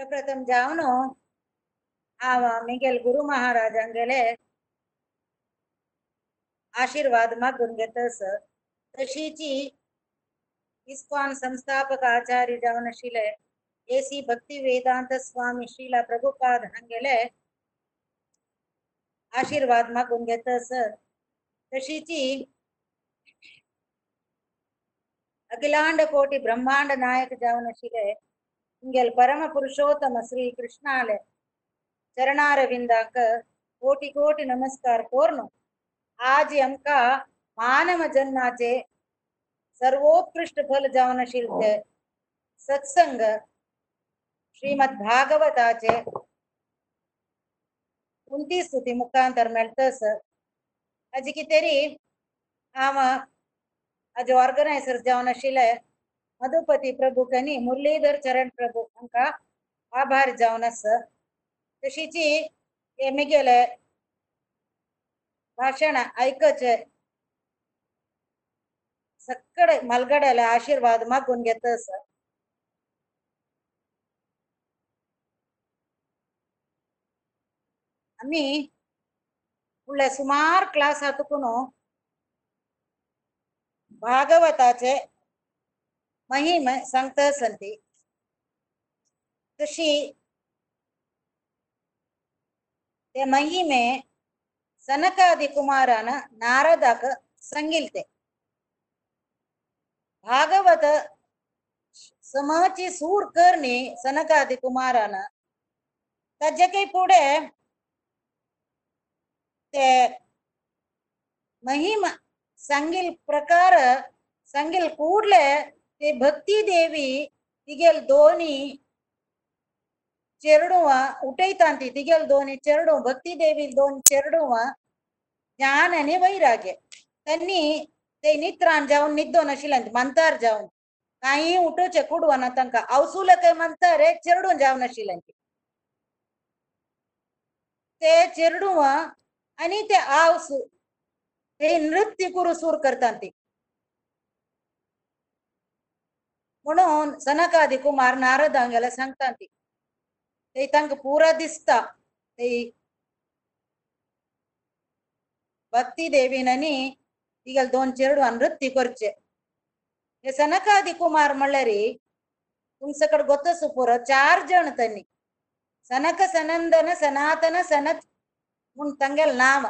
प्रप्रथम जावन हांव हो. मिगेल गुरु महाराजांगेले आशीर्वाद मागून घेतस तशीची इस्कॉन संस्थापक आचार्य जावन शिले. एसी भक्ती वेदांत स्वामी श्रीला प्रभुपाद हांगेले आशीर्वाद मागून घेतस तशीची अखिलांड कोटी ब्रह्मांड नायक जावन आशिल्ले हिंगेल परम पुरुषोत्तम श्री कृष्णाले चरणारविंदाक कोटी कोटी नमस्कार कोरून आज आमकां मानव जन्माचे सर्वोत्कृष्ट फल जावन आशिल्ले सत्संग श्रीमद भागवताचे उंती स्तुती मुखांतर मेळटस हाजी कितेरी हांव हाजे ऑर्गनायझर जावन आशिल्ले मधुपती प्रभू कनी मुरलीधर चरण प्रभू हांकां आभार जावन आसा तशीची हे मिगेले भाशण ऐकचे सकडे मलगड्याला आशीर्वाद मागून घेतस आमी फुडले सुमार क्लास हातून भागवताचे महिम सांगता संती तशी ते महिमे ಸನಕಾದಿ ಕುಮಾರನ ನಾರದಕ ಸಂಗಿಲ್ತೆ भागवत समाची सूर करणी सनकादी कुमारान ताजे काही पुढे ते महिम सांगील प्रकार सांगील ಕೂಡ್ಲೆ ते भक्ती देवी तिगेल दोन्ही ಚೆರಡುವ ಉಟೈತಾಂತಿ ತಿಗೆಲ್ ದೋನಿ ಚೆರಡು ಭಕ್ತಿ ದೇವಿ दोन ಚೆರಡುವ ज्ञान आणि वैराग्य त्यांनी ते नित्रान जाऊन निद्दो नशिलांत मंतार जाऊन काही उठोचे कुडवाना तांकां अवसूल काय म्हणतारे चिरडून जावन आशिल्यांची ते चिरडूव आणि ते आवसू ते नृत्य करू सूर करतात ती म्हणून सनकादी कुमार नारदांगेला सांगतात ती ते तांकां पुरा दिसता ते भक्ती देवीननी तिगेल दोन चेडवान नृत्य करचे हे सनकादी कुमार म्हणल्यार तुमचे कडेन गोत सुपुर चार जण त्यांनी सनक सनंदन सनातन सनत म्हूण तांगेले नांव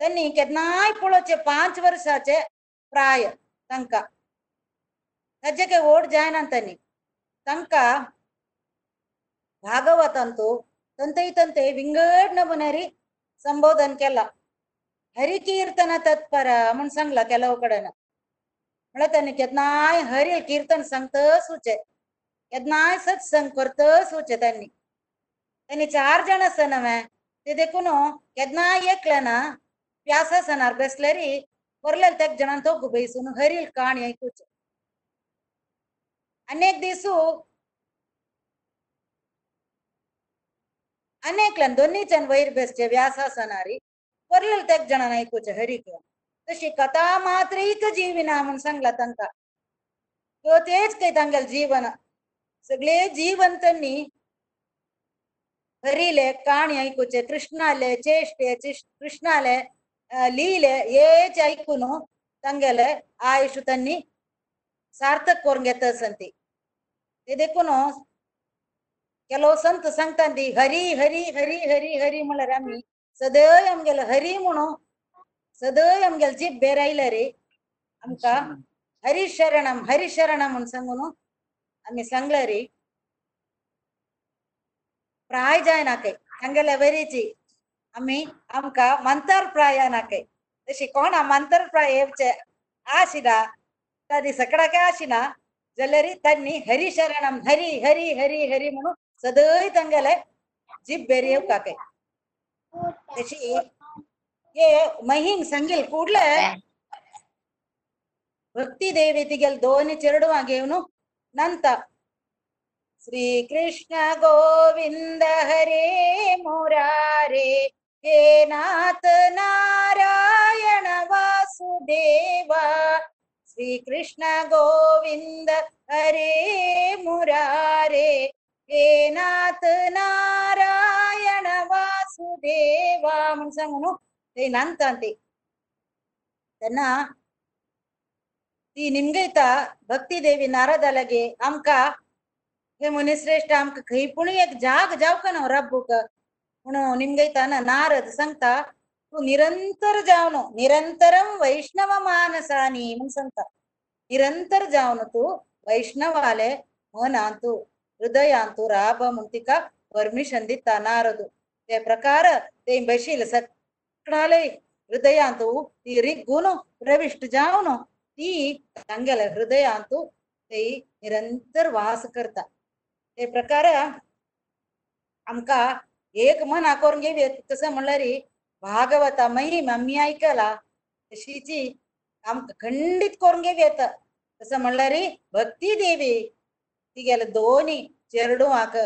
त्यांनी केन्नाय पळोवचे पांच वर्साचे प्राय तांकां ताजे काय ओड जायना त्यांनी तांकां भागवतांतू तंतई तंते विंगड नमुनेरी संबोधन केला हरिकीर्तन तत्पर म्हूण सांगला केलो कडेन म्हळ्यार त्यांनी केन्नाय हरी कीर्तन सांगतच वचे केन्नाय सत्संग करतच वचे त्यांनी त्यांनी चार जाण आसा नवे ते देखून केन्नाय एकले ना व्यासासनार बसल्यारी बरलेले तेग जाणां दोग बैसून हरी काणी ऐकूचे अनेक दिसू. अनेकल्यान दोन्हीच्यान वयर बेसचे तेक बरलेले तेग जाणां ऐकूचे को तशी कथा मात्र एक जीविना मन सांगला तांकां. त्यो तेच काय तांगेल जीवन. सगळे जीवन त्यांनी हरिले काणी ऐकूचे कृष्णाले चेष्टे कृष्णाले लीले हेच ऐकून तांगेले आयुष त्यांनी सार्थक करून घेत हे देखो ना ಕೆಲव संत सांगतात ती हरी हरी हरी हरी हरी म्हणल्यार आमी सदैव आमगेलो हरी म्हणू सदैव आमगेलो जीप बेर आयला रे आमकां हरी शरणम हरी शरणम म्हण सांगून आमी सांगला रे प्राय जायना काय हांगेल्या वेरेची आमी आमकां मंतर प्राय जायना काय तशी कोणा मंतर प्राय येवचे आशिना त्या दिसकडा काय आशिना ಜಲ್ಲರಿ ತನ್ನಿ ಹರಿ ಶರಣಂ, ಹರಿ ಹರಿ ಹರಿ ಹರಿ ಮನು ಸದೈ ತಂಗಲೆ ಜಿಬ್ ಬೆರಿಯವ್ ಕಾಕೈ. ಶಶಿ, ಏ ಮಹಿಂಗ್ ಸಂಗಿಲ್ ಕೂಡ್ಲೆ ಭಕ್ತಿ ದೇವತೆಗೆಲ್ ದೋನಿ ಇವನು ನಂತ. ಶ್ರೀ ಕೃಷ್ಣ ಗೋವಿಂದ ಹರೇ ಮುರಾರೇ, ಹೇ ನಾಥ ನಾರಾಯಣ ವಾಸುದೇವ. श्री कृष्ण गोविंद हरे मुरारे हे नाथ नारायण वासुदेवा म्हणून सांगू ते नांत ते. त्यांना ती निमगयता भक्ती देवी नारदालगे आमका हे मुनिश्रेष्ठ आमका खंय पूण एक जाग जाव का न्हू हो रब्बूक. म्हणून निमगैतान नारद सांगता तू निरंतर जावनो निरंतरम वैष्णव मानसानी म्हणून सांगता निरंतर जावन तू वैष्णवाले मनांतू हृदयांतू राब म्हणून तिका परमिशन दिता नारद ते प्रकार ते बशील सगळाले हृदयांतू ती रिग्गून प्रविष्ट जावन ती तांगेले हृदयांतू ते निरंतर वास करता ते प्रकार आमका एक मना करून घेवी कसं म्हणल्यार भागवता महिमा मी ऐकला तशीची आमका खंडित करून घेवी येता तसं म्हणल्यार भक्ती देवी. ती गेले दोन्ही चेरडू आक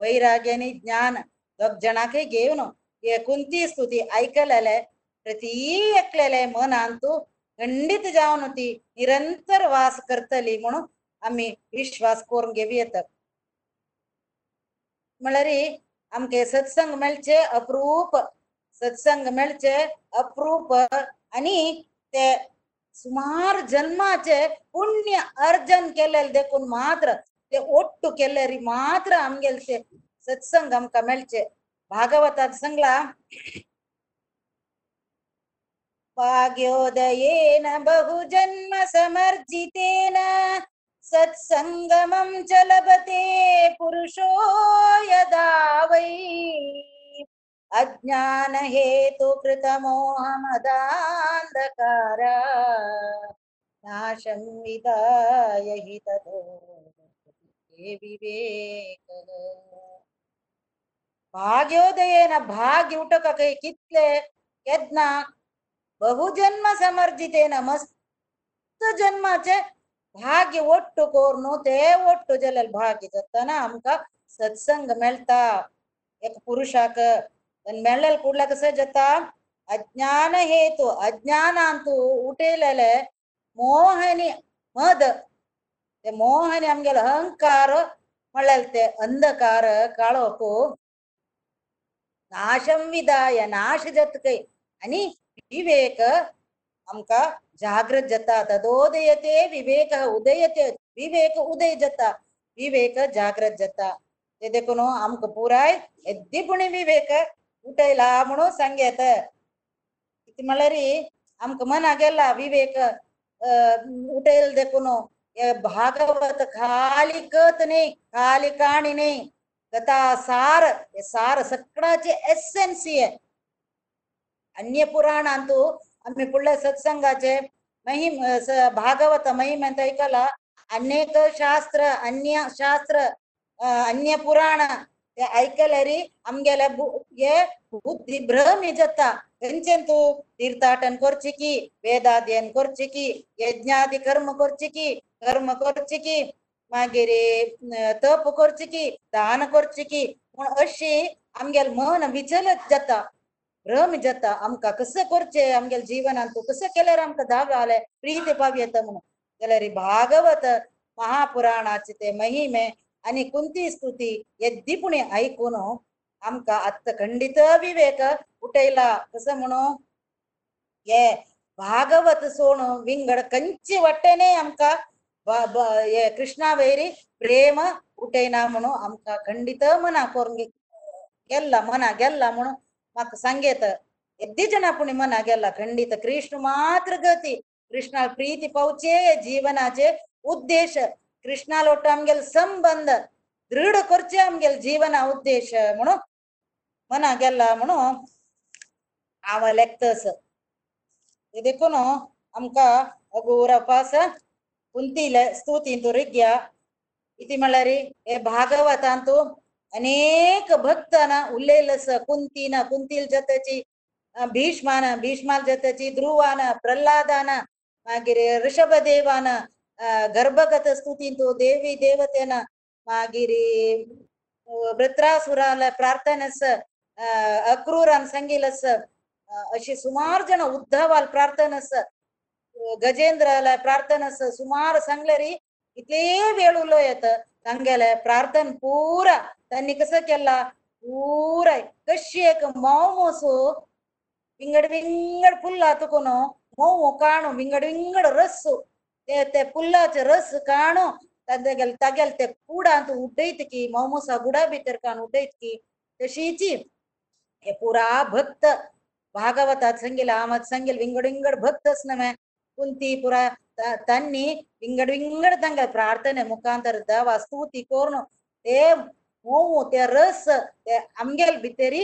वैराग्य ज्ञान दोग जणांकय घेवन हे कुंती स्तुती ऐकलेले प्रती एकलेले मनांतू खंडित जावन ती निरंतर वास करतली म्हणून आम्ही विश्वास करून घेवी येतात म्हळ्यार आमके सत्संग मेळचे अप्रूप સત્સંગ મળશે અપરૂપ અને તે ಸುಮಾರು ಜನ್ಮಾಚೆ ಪುಣ್ಯ ಅರ್ಜನ್ ಕೆಲಲ್ ದೇಕೊಂಡ್ ಮಾತ್ರ ತೆ ಒಟ್ಟು ಕೆಲರಿ ಮಾತ್ರ ಅಮ್ಗೆಲ್ಸೆ ಸತ್ಸಂಗ ಅಮ್ಕ ಮೆಲ್ಚೆ ಭಾಗವತ ಸಂಗ್ಲ ಭಾಗ್ಯೋದಯೇನ ಬಹು ಜನ್ಮ ಸಮರ್ಜಿತೇನ ಸತ್ಸಂಗಮಂ ಚಲಭತೆ ಪುರುಷೋ ಯದಾ ವೈ अज्ञानहेतुकृतमोहमदान्धकार नाशं विदाय हि ततो हे विवेक भाग्योदयेन भाग्य उठक काही कितले केदना बहुजन्म समर्जितेन मस्त जन्माचे भाग्य ಒಟ್ಟು कोरनु ते ಒಟ್ಟು जलल भाग्य जाताना आमका सत्संग मेळता एक पुरुषाक पण मेळलेल कुडला कसं जाता अज्ञान हेतू अज्ञानांतू उठेलेले मोहनी मद. ते मोहनी आमगेले अहंकार म्हणलेले ते अंधकार काळोखू नाशं विदाय नाश जातकय आणि विवेक आमका जागृत जाता. तदोदयते विवेक उदयते विवेक उदय जाता विवेक जागृत जाता. ते देखून आमकां पुराय येद्दीपुणी विवेक उठयला म्हणून सांगेत कितें म्हळ्यार आमकां मना गेला विवेक उठेल देखून हे भागवत खाली गत न्ही खाली काणी न्ही गता सार हे सार सगळाचे एसेन्सी आहे अन्य पुराण पुराणांतू आम्ही फुडल्या सत्संगाचे महिम भागवत महिम ಅಂತ ऐकला अनेक शास्त्र अन्य शास्त्र अन्य पुराण ते ऐकल्यारी आमगेल्या बु- हे बुद्धी भ्रमी जाता. तेंचेंतू तीर्थाटन करची की वेदाध्ययन करची की यज्ञादी कर्म करची की कर्म करची की मागीर तप करची की दान करची की. पूण अशी आमगेल मन विचलत जाता भ्रम जाता. आमकां कसं करचें? आमगेल्या जिवनान तूं कसं केल्यार आमकां धाव जाले प्रीत पाव येता म्हणून जाल्यार भागवत महापुराणाचे ते महिमे आणि कोणती स्तुती यद्दीपुणी ऐकून आमकां आत्त खंडित विवेक उठयला. कस म्हणू? ये भागवत सोण विंगड कंची वाटेने आमकां कृष्णा वैरी प्रेम उठयना म्हणू आमकां खंडित मना करून गेला मना गेल्ला म्हणून म्हाका सांगेत ಎದ್ದಿ पुणे मना गेला खंडित कृष्ण मात्र गती. ಕೃಷ್ಣ प्रीती पावचे जीवनाचे उद्देश ಕೃಷ್ಣ ಲೋಟ ಅಮ್ಗೆಲ್ ಸಂಬಂಧ, ದೃಢ ಕೊರ್ಚೆ ಅಮ್ಗೆಲ್ ಜೀವನ ಉದ್ದೇಶ ಮಣು. ಮನಗೆಲ್ಲ ಮಣು ಅವ ಲೆಕ್ತಸ. ಇದಕ್ಕೂ ಅಮ್ಕ ಅಗೂರ ಪಾಸ ಕುಂತಿಲ ಸ್ತೂತಿ ದುರಿಗ್ಯ ಇತಿ ಮಳರಿ ಏ ಭಾಗವತ ಅಂತೂ ಅನೇಕ ಭಕ್ತನ ಉಲ್ಲೇಲಸ, ಕುಂತಿನ, ಕುಂತಿಲ್ ಜತಚಿ ಭೀಷ್ಮನ, ಭೀಷ್ಮಲ್ ಜತಚಿ, ಧ್ರುವನ, ಪ್ರಹ್ಲಾದನ ಹಾಗೆ ಋಷಭದೇವನ ಗರ್ಭಗತ ಸ್ತುತಿಂತು ದೇವಿ ದೇವತೆನ ಮಾಗಿರಿ ವೃತ್ರಾಸುರಾಲ ಪ್ರಾರ್ಥನಸ ಅಕ್ರೂರನ್ ಸಂಗೀಲಸ ಅಶಿ ಸುಮಾರು ಜನ ಉದ್ದವಾಲ್ ಪ್ರಾರ್ಥನಸ ಗಜೇಂದ್ರಲ ಪ್ರಾರ್ಥನಸ ಸುಮಾರು ಸಂಗ್ಲರಿ ಇತೇ ವೇಳುಲೋ ಯತ ತಂಗೆಲ ಪ್ರಾರ್ಥನ್ ಪೂರ ತನ್ನಿಕಸಕ್ಕೆಲ್ಲ ಪೂರ ಕಶ್ಯಕ ಮೌಮೋಸು ವಿಂಗಡ್ ವಿಂಗಡ್ ಪುಲ್ಲ ತುಕೊನು ಮೌಮು ಕಾಣು ವಿಂಗಡ್ ವಿಂಗಡ್ ರಸ್ಸು तुकोन मोमो काणू विंगड विंगड रस ते ते फुल्लाचे रस काणू तगेल तगेल ते ಕೂಡ ಅಂತ ಉಡ್ಡೈತಿಕಿ ಮೊಮೋಸ ಗುಡ ಬಿತ್ತರ್ ಕಾನ್ ಉಡ್ಡೈತಿಕಿ तशीची हे पुरा भक्त भागवतात संगील आमद संगील विंगड विंगड भक्तच नव्हे कुंती पुरा त- त्यांनी विंगड विंगड ತಂಗ ಪ್ರಾರ್ಥನೆ ಮುಖಾಂತರ ದವ ಸ್ತುತಿ ಕೋರ್ನು ते मोमो ते रस ते आमगेल भितरी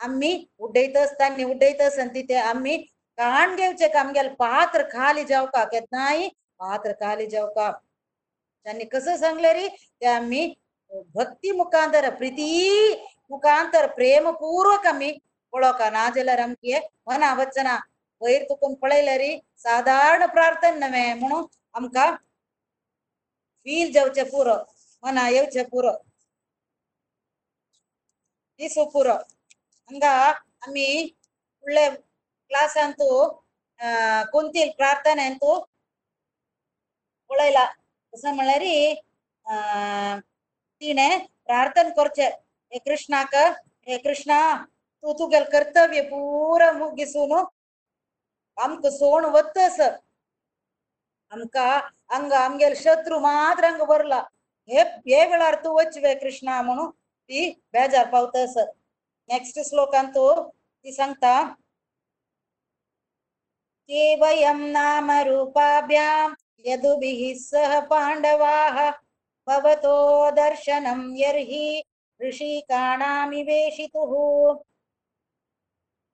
आम्ही उड्डयतस त्यांनी उड्डयतस आणि तिथे आम्ही काण घेवचे का आमगेल पात्र खाली जाव का केत नाही पात्र खाली जाव का त्यांनी कसं सांगले री ते आम्ही भक्ती मुखांतर प्रीती मुखांतर प्रेमपूर्वक आम्ही पळोवक ना जाल्यार आमगे मना वचना वयर तुकून पळयले री साधारण प्रार्थना नव्हे म्हणून आमकां फील जावचे पुरो मना येवचे पुरो दिसू पुरो हंगा आमी फुडले क्लासांतू कोणती प्रार्थनेंतू पळयला कसं म्हणल्यार अं, तिणे प्रार्थना करचे हे कृष्णाक हे कृष्णा तू तुगेल कर्तव्य पुरा मुगिसून आमकां सोण वतस आमकां हंग आमगेल शत्रू मात्र हंग बरला हे हे वेळार तू वचवे कृष्णा म्हणून ती बेजार पावतस नेक्स्ट श्लोकांतू ती सांगता ते वयं नाम रूपाभ्यां यदुभिः सह पाण्डवाः भवतो दर्शनं यर्हि ऋषिकाणामिवेशितुः।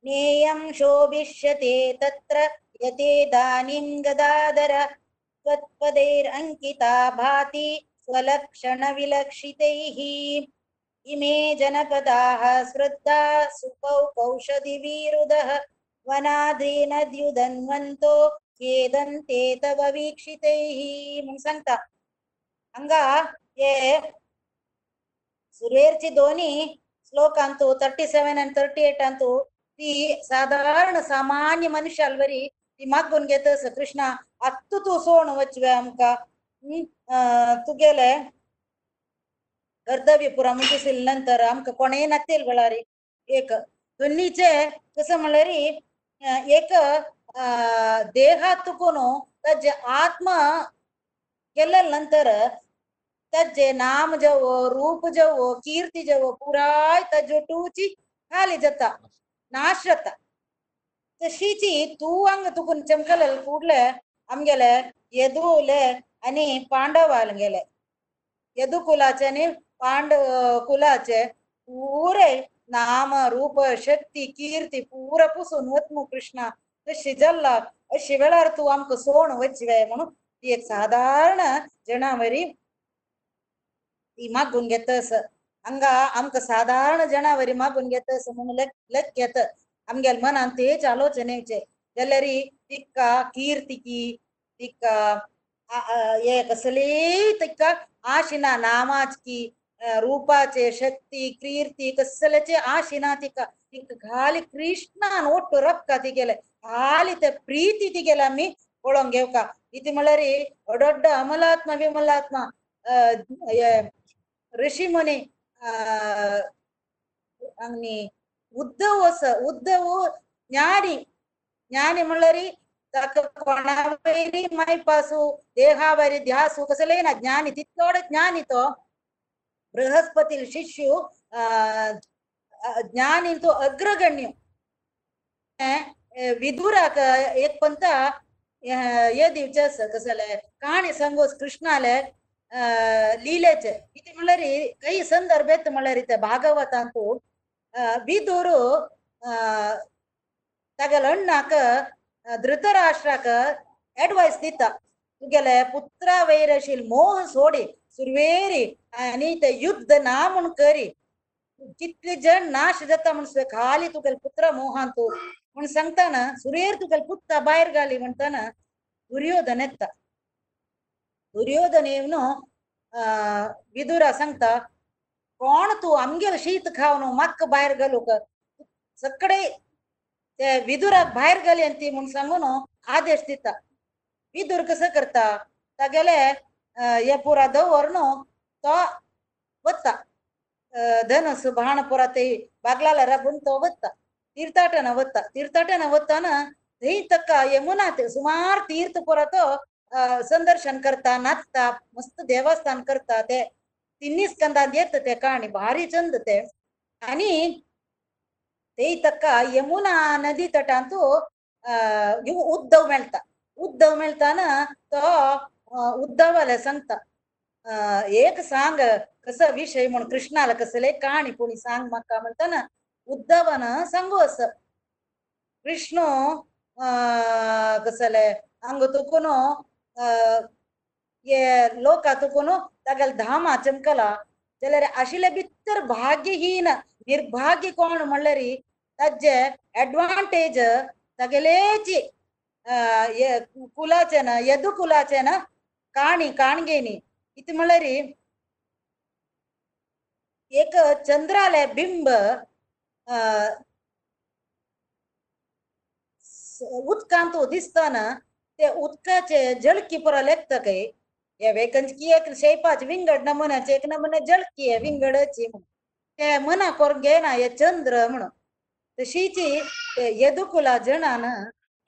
ज्ञेयं शोभिष्यते तत्र यतेदानीं गदाधर त्वत्पदैरङ्किता भाति स्वलक्षणविलक्षितैः। इमे जनपदाः श्रद्धा सुपौ कौषधिवीरुदः वनाद्रीनद्युदन्वन्तो ಛೇದಂತೆ ತವ ವೀಕ್ಷಿತೈ ಮುನ್ಸಂತ ಹಂಗ ಏ ಸುರೇರ್ಚಿ ಧ್ವನಿ ಶ್ಲೋಕ ಅಂತೂ thirty seven and thirty eight ಅಂತೂ ಈ ಸಾಧಾರಣ ಸಾಮಾನ್ಯ ಮನುಷ್ಯ ಅಲ್ವರಿ ಈ ಮಗ್ಗುನ್ಗೆ ತಸ ಕೃಷ್ಣ ಹತ್ತು ತೂಸೋಣ ವಚ್ವೆ ಅಮ್ಕ ತುಗೆಲೆ ಗರ್ಧವ್ಯಪುರ ಮುಂಚಿಸಿಲ್ ನಂತರ ಅಮ್ಕ ಕೊಣೇನ್ ಹತ್ತಿಲ್ಗಳಾರಿ ಏಕ ಧ್ವನಿಚೆ ಕಸ ಮಳರಿ ಏಕ ದೇಹಾತ್ತಕ್ಕೂ ತಜ್ಜೆ ಆತ್ಮ ಗೆಲ್ಲಲ್ ನಂತರ ತಜ್ಜೆ ನಾಮ ಜವೋ ರೂಪ ಜವೋ ಕೀರ್ತಿ ಜವೋ ಪುರಾಯ್ ತಜ್ಜೆ ಟೂಚಿ ಖಾಲಿ ಜತ್ತ ನಾಶ್ರತ ಶೀಚಿ ತೂವಂಗ ತುಕುನ್ ಚಮಕಲಲ್ ಕೂಡ್ಲೆ ಅಮ್ಗೆಲೆ ಎದುಲೆ ಅನಿ ಪಾಂಡವಾಲ್ಗೆಲೆ ಎದು ಕುಲಾಚೆ ಅನಿ ಪಾಂಡ ಕುಲಾಚೆ ಪೂರೆ ನಾಮ ರೂಪ ಶಕ್ತಿ ಕೀರ್ತಿ ಪೂರ ಪುಸು ನೂತ್ಮು ಕೃಷ್ಣ कृष्णा तशी जल्ला अशी वेळार तू आमकां सोण वचवे म्हणून ती एक साधारण जनावरी ती मागून घेतस हंगा आमकां साधारण जनावरी मागून घेतस म्हणून लेक लेक घेत आमगेल मनान तेच आलोचनेचे जाल्यार तिका कीर्तिकी तिका आ- आ- हे कसली तिका आशिना नामाची अ, रूपाचे शक्ती कीर्ती कसल्याचे आशिना तिका तिका खाली कृष्णान ಒಟ್ಟು ರೊಕ್ಕ ತಿಗೆಲೆ ಆಲಿತ ಪ್ರೀತಿ ತಿಗೆಲಮ್ಮಿ ಒಳೊಂಗೆವ್ಕ ಇತಿ ಮಳರಿ ದೊಡ್ಡ ಅಮಲಾತ್ಮ ವಿಮಲಾತ್ಮ ಋಷಿ ಮುನಿ, ಆ, ಅಂಗ್ನಿ ಉದ್ದವೋಸ ಉದ್ದವು ಜ್ಞಾನಿ ಜ್ಞಾನಿ ಮಳ್ಳರಿ ಕೊಣವೇರಿ ಮೈಪಾಸು, ದೇಹಾವರಿ ಧ್ಯಾಸು ಕಸಲೇನ ಜ್ಞಾನಿ, ತಿತ್ತೋಡ ಜ್ಞಾನಿತೋ ಬೃಹಸ್ಪತಿ ಶಿಷ್ಯು, ಆ ಜ್ಞಾನಿಂತು ಅಗ್ರಗಣ್ಯು. तितकोड ज्ञानी तो बृहस्पती शिष्यु अ, अ, ज्ञानी तो अग्रगण्य अ, विदुराक एक पंत हे दिवचेस कसले काणी सांगोस कृष्णाले अ, लीलेचे कितें म्हणल्यार काही संदर्भ येता म्हणल्यार ते भागवतांतू अ, विदुरू अ, तागेल अण्णाक अ, धृतराष्ट्राक एडवायस दिता तुगेले पुत्रा वयर आशिल्ल मोह सोडी सुरवेरी आनी ते युद्ध ना म्हूण करी कितले जण नाश जाता म्हूण सु- ಅವನ ಸಂತಾನ ಸುರೇರ್ಕಲ್ ಪುತ್ತ ಬಾಯರ್ಗಾಲಿ ಮಂತಾನ ದುರ್ಯೋಧನೆತ್ತ. ದುರ್ಯೋಧನೆಯವನು, ಆ, ವಿದುರ ಸಂತ ಕೋಣ ತು ಶೀತ ಖಾವನು ಮಕ್ಕ ಬಾಯರ್ಗಲುಕ ಸಕ್ಕಡೆ ವಿದುರ ಬಾಯರ್ಗಲಿ ಅಂತ ಮುನ್ ಸಂಗನು ಆದೇಶ ದಿತ್ತ ವಿದುರ್ ಕಸ ಕರ್ತ, ತಗಲೆ ಯ ಪೂರ ದೌವರ್ನು ತ ಒತ್ತ ಧನಸ್ಸು ಬಾಣ ತೈ ಬಾಗ್ಲಾಲ ರಬ್ಬನ್ ತೋ ಒತ್ತ तागेले अ, हे पुरा दवर न्हू तो वत्ता अं, धनुस बाणपुरा ते बागलाला राबून तो वत्ता तीर्थाटन वत्ता तीर्थाटन वत्तान थंय तक्का यमुनात सुमार तीर्थपुरा तो अं, संदर्शन करता नाचता मस्त देवस्थान करता ते तिन्ही स्कंदात येत ते काणी भारी चंद ते आणि ते तक्का यमुना नदी तटांतू अं, ಇವು ಉದ್ದವ್ ಮೆಳ್ತಾ ಉದ್ದವ್ ಮೆಳ್ತಾನ तो अं, उद्धवाला सांगता अं, एक सांग कस विषय म्हणून कृष्णाला कसले कहाणी कोणी सांग म्हाका म्हणताना ಉದ್ಧವನ ಸಂಗೋಸ ಕೃಷ್ಣ ಗಸಲೆ ಹಂಗ ತುಕುನು ಏ ಲೋಕ ತುಕುನು ತಗಲ್ ಧಾಮ ಚಮಕಲ ಜಲರೆ ಅಶಿಲ ಬಿತ್ತರ್ ಭಾಗ್ಯಹೀನ ನಿರ್ಭಾಗ್ಯ ಕೋಣ ಮಳ್ಳರಿ ತಜ್ಜೆ ಅಡ್ವಾಂಟೇಜ್ ತಗಲೇಜಿ ಕುಲಾಚನ ಎದು ಕುಲಾಚನ ಕಾಣಿ ಕಾಣ್ಗೇನಿ ಇತಿ ಮಳ್ಳರಿ ಏಕ ಚಂದ್ರಾಲಯ ಬಿಂಬ अं, उदकांत दिसताना ते उदकाचे जलकी पुरा लेखता काय हे वेकंजकी एक शेपाचे विंगड नमुन्याचे एक नमुने जळकी आहे विंगडची म्हणून. ते मना करून घेना हे चंद्र म्हणून. तशीची येदुकुला यदुकुला जणान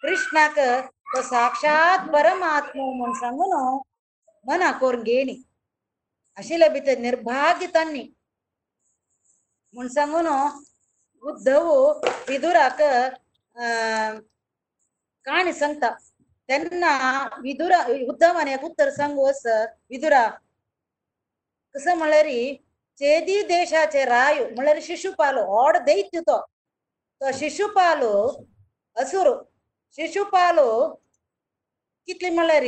कृष्णाक तो साक्षात परमात्मा म्हणून सांगून मना करून घेणी आशिल्ले भितर निर्भाग्य तांणी म्हूण सांगून उद्धव विदुराक अं, काणी सांगता तेन्ना विदुरा उद्धवान एक उत्तर सांगू अस विदुरा कसं म्हणल्यार चेदी देशाचे राय म्हणल्यार शिशुपालो ओड दैत्य तो तो शिशुपालो असुर शिशुपालो कितले म्हणल्यार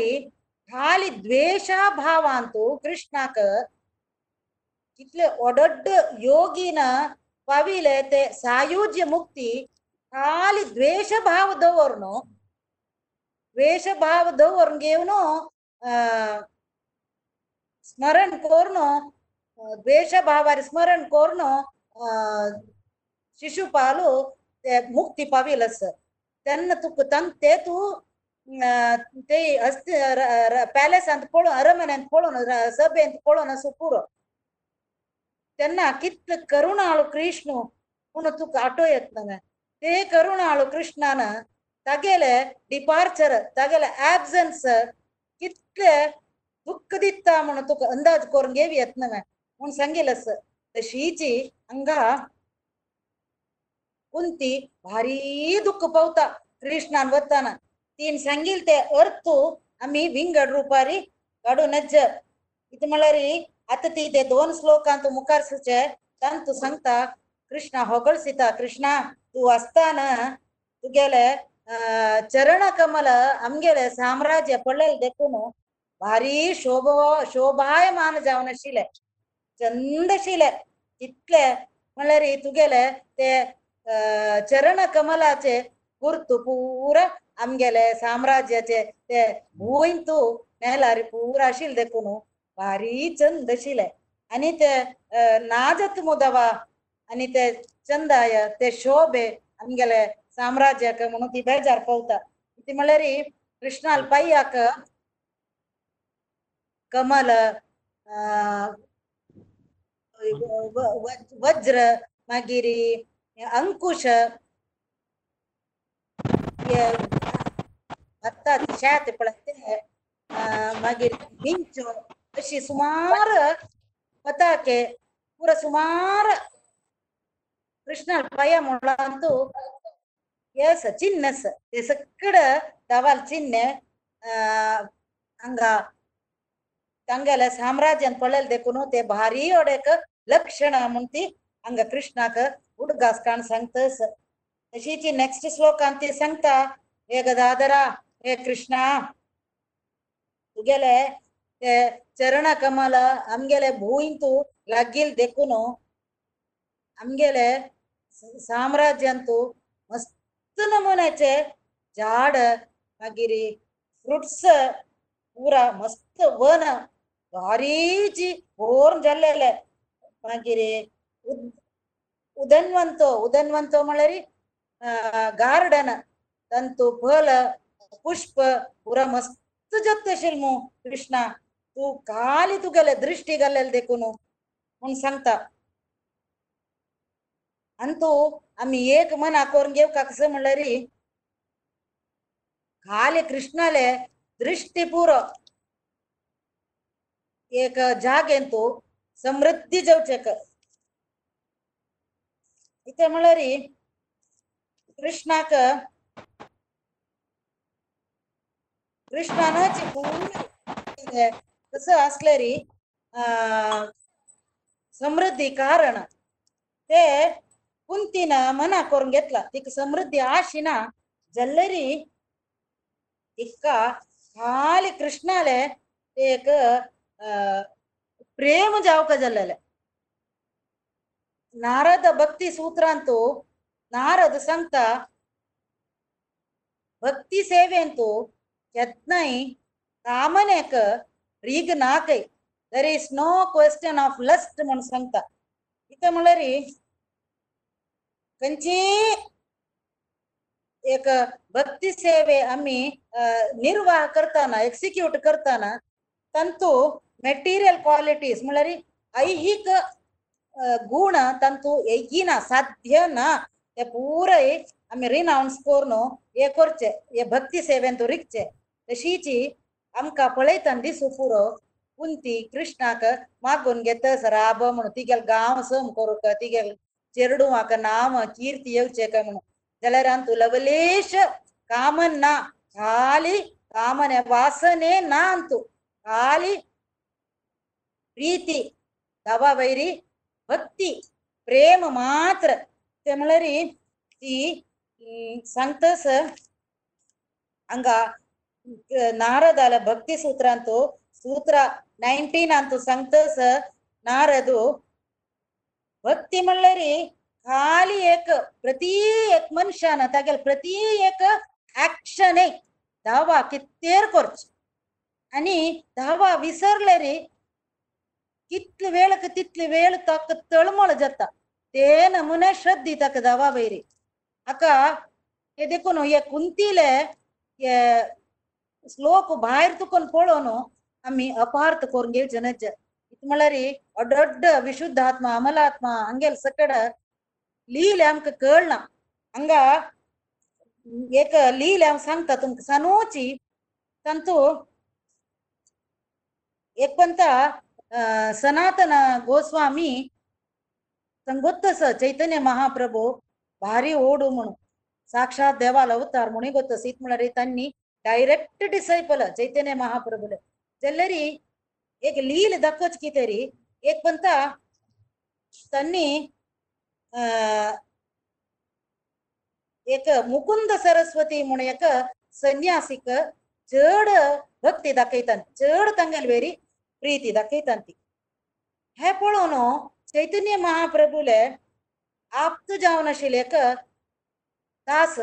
खाली द्वेषा भावांतू कृष्णाक कितले ओडड्ड योगीन पाविले ಪವಿಲತೆ ಸಾಯುಜ್ಯ ಮುಕ್ತಿ ಖಾಲಿ ದ್ವೇಷ ಭಾವದವ್ರನು ದ್ವೇಷ ಭಾವದವ್ರನ್ಗೆ ಇವನು ಆ ಸ್ಮರಣ್ ಕೋರ್ನು ದ್ವೇಷ ಭಾವ ಸ್ಮರಣ್ ಕೋರ್ನು ಆ ಶಿಶುಪಾಲು ಮುಕ್ತಿ ಪವಿಲಸ್ ತನ್ನ ತುಕ್ಕು ತಂದ್ ತೇತು ತೇ ಅಸ್ತಿ ಪ್ಯಾಲೇಸ್ ಅಂತ ಕೊಡೋ ಅರಮನೆ ಅಂತ ಕೊಡೋಣ ಸಭೆ ಅಂತ ಕೊಡೋಣ ಸುಪೂರು पळोवन र- सभेंत पळोवन असो पुरो तेन्ना कितले करुणाळू कृष्ण म्हणून तुका आठो येतना ते करुणाळू कृष्णान तागेले डिपार्चर तागेले ऍब्सन्स कितले दुःख दिता म्हणून तुका अंदाज करून घेवी येतना म्हणून सांगेल अस तशीची हांगा कुंती भारी दुःख पावता कृष्णान वताना तीन सांगील ते अर्थ आम्ही विंगड रुपारी काडूनच कितें म्हळ्यार ಅತತಿ ಇದೆ ದೋನ್ ಶ್ಲೋಕ ಅಂತ ಮುಖರ್ಸುಚೆ ತಂತು ಸಂತ ಕೃಷ್ಣ ಹೊಗಳಿಸಿತ, ಕೃಷ್ಣ ತು ಅಸ್ತಾನ ತುಗೆಲೆ ಚರಣ ಕಮಲ ಅಮ್ಗೆಲೆ ಸಾಮ್ರಾಜ್ಯ ಪೊಳ್ಳೆಲ್ ದೆಕ್ಕುನು ಭಾರಿ ಶೋಭ ಶೋಭಾಯಮಾನ ಜಾವನ ಶಿಲೆ, ಚಂದ ಶಿಲೆ. ಇತ್ಲೆ ಮಳರಿ ತುಗೆಲೆ ತೇ ಚರಣ ಕಮಲಾಚೆ ಗುರ್ತು ಪೂರ ಅಮ್ಗೆಲೆ ಸಾಮ್ರಾಜ್ಯಚೆ ತೇ, ಹೂವಿಂತು ನೆಹಲಾರಿ ಪೂರ ಅಶಿಲ್ ದೆಕ್ಕುನು. भारी चंद आशिल्ले आणि ते अं, नाजत मुदवा आनी ते चंदाय ते शोभे आमगेले साम्राज्याक म्हणून ती बेजार पावता. ती म्हळ्यार कृष्णाल पाययाक कमल वज्र अं, व- व- व- वज्र मागीर अंकुश ಅಶಿ ಸುಮಾರು ಬತ್ತಾಕೆ ಪೂರ ಸುಮಾರು ಕೃಷ್ಣ ಭಯ ಮುಳ ಅಂತೂ ಎಸ್ ಚಿನ್ನಸ್ ಎಸಕ್ಕಡ ದವಾಲ್ ಚಿನ್ನೆ ಹಂಗ ತಂಗಲ ಸಾಮ್ರಾಜ್ಯ ಕೊಳಲ್ ದೇಕುನು ತೇ ಭಾರಿ ಒಡೆಕ ಲಕ್ಷಣ ಮುಂತಿ ಹಂಗ ಕೃಷ್ಣಾಕ ಹುಡ್ಗಾಸ್ ಕಾಣ್ ಸಂಗ್ತಸ್ ಶೀಚಿ ನೆಕ್ಸ್ಟ್ ಶ್ಲೋಕ ಅಂತ ಸಂಗ್ತ ಹೇಗದಾದರ ಹೇ ಕೃಷ್ಣ ತುಗೆಲೆ ಚರಣ ಕಮಲ ಅಮ್ಗೆಲೆ ಭೂಯಿಂತು ಲಗ್ಗಿಲ್ ದೆಕ್ಕುನು ಅಮ್ಗೆಲೆ ಸಾಮ್ರಾಜ್ಯ ಅಂತೂ ಮಸ್ತ್ ನಮೂನೆಚೆ ಜಾಡ ಮಗಿರಿ ಫ್ರೂಟ್ಸ್, ಪೂರ ಮಸ್ತ್ ವನ, ಭಾರಿ ಜಿ ಬೋರ್ ಜಲ್ಲೆಲೆ. ಮಗಿರಿ ಉದ್, ಉದನ್ವಂತೋ ಉದನ್ವಂತೋ ಮಳರಿ ಗಾರ್ಡನ್, ತಂತು, ಫಲ, ಪುಷ್ಪ, ಪೂರ ಮಸ್ತ್ ಜೊತ್ತೆ ಶಿಲ್ಮು, ಕೃಷ್ಣ. कृष्णा तू खाली तुगेले दृष्टी घालेल देखून. म्हूण सांगता अंतू आम्ही एक मना करून घेवका कसं म्हणल्यार खाली कृष्णाले दृष्टीपुर एक जागेन तू समृद्धी जेवचेक. इथे म्हळ्यार कृष्णाक कृष्णानाची पूर्ण कसं असले री अं, समृद्धी कारण ते कुंतीन मना करून घेतला तिका समृद्धी आशिना जल्लरी तिका खाली कृष्णाले एक अं, प्रेम जावका जल्लेले नारद भक्ती सूत्रांतू नारद सांगता भक्ती ಸೇವೆಂತೂ ಯತ್ನೈ ಕಾಮನೆಕ रीग नाकय there is no question of lust म्हणून सांगता इथे म्हळ्यार खंयची एक भक्ती सेवे आम्ही निर्वाह करताना एक्सिक्यूट करताना तंतू मेटेरियल क्वालिटीज म्हळ्यार ऐहिक गुण तंतू येगिना साध्य ना ते पुरय आम्ही रिनाउन्स करून हे करचे हे भक्ती सेवेंत रिकचे तशीची आमकां पळयतना दिसू पुरो कुंती कृष्णाक मागून घेतस राब म्हणून तिगेल गांव सम करूक तिगेल चेरडूवाक नाम कीर्ती येवचे काय म्हणून जाल्यार अंतू लवलेश कामन ना ಖಾಲಿ ಕಾಮನೆ ವಾಸನೆ ನಾ ಅಂತು ಖಾಲಿ ಪ್ರೀತಿ ದವ ವೈರಿ ಭಕ್ತಿ ಪ್ರೇಮ ಮಾತ್ರ ते म्हळ्यार ती हम्म, सांगतस हांगा अ, नारदाला भक्ती सूत्रांतू सूत्र नायन्टीन अंतू सांगतस नारदू भक्ती म्हणल्यार खाली एक प्रती एक मनशान तागेल प्रती एक ऍक्शन धावा कितेर करच आणि धावा विसरले रे कितले वेळ तितले वेळ ताका तळमळ जाता ते नमुने श्रद्धी ताका धावा वैरी हाका हे देखून हे कुंतीले ಸ್ಲೋಪ್ ಬಾಯಿರ್ ತುಕೊಂಡ್ ಪೋಳೋನು ಅಮ್ಮಿ ಅಪಾರ್ಥ ಕೋರ್ಗೆ ಜನಜ್ಜ ಇತ್ ಮಳರಿ ಅಡ್ಡೊಡ್ಡ ವಿಶುದ್ಧಾತ್ಮ ಅಮಲಾತ್ಮ ಹಂಗೆಲ್ ಸಕಡ ಲೀಲೆ ಅಮ್ಕ ಕೇಳ್ನ ಹಂಗ ಏಕ ಲೀಲೆ ಅವ್ ಸಂಗ್ತ ತುಮಕ ಸನೋಚಿ ತಂತು एकपंत सनातन गोस्वामी सांगोत्तस चैतन्य महाप्रभू भारी ओढू म्हणून साक्षात देवाला अवतार म्हणून गोतस इत म्हणा रे त्यांनी డైరెక్ట్ డిసైపుల్ చైతన్య మహాప్రభులు జల్లరి ఏక లీలు దక్కొచ్చు కీతేరి ఏకంత తన్ని ಏಕ ಮುಕುಂದ ಸರಸ್ವತಿ ಮುಣೆಯಕ ಸನ್ಯಾಸಿಕ ಜಡ ಭಕ್ತಿ ದಕ್ಕೈತಂತ ಜಡ ತಂಗಲ್ವೇರಿ ಪ್ರೀತಿ ದಕ್ಕೈತಂತಿ ಹೇ ಪೊಳೋನು ಚೈತನ್ಯ ಮಹಾಪ್ರಭುಲೆ ಆಪ್ತ ಜಾವನಶೀಲೇಕ ದಾಸ್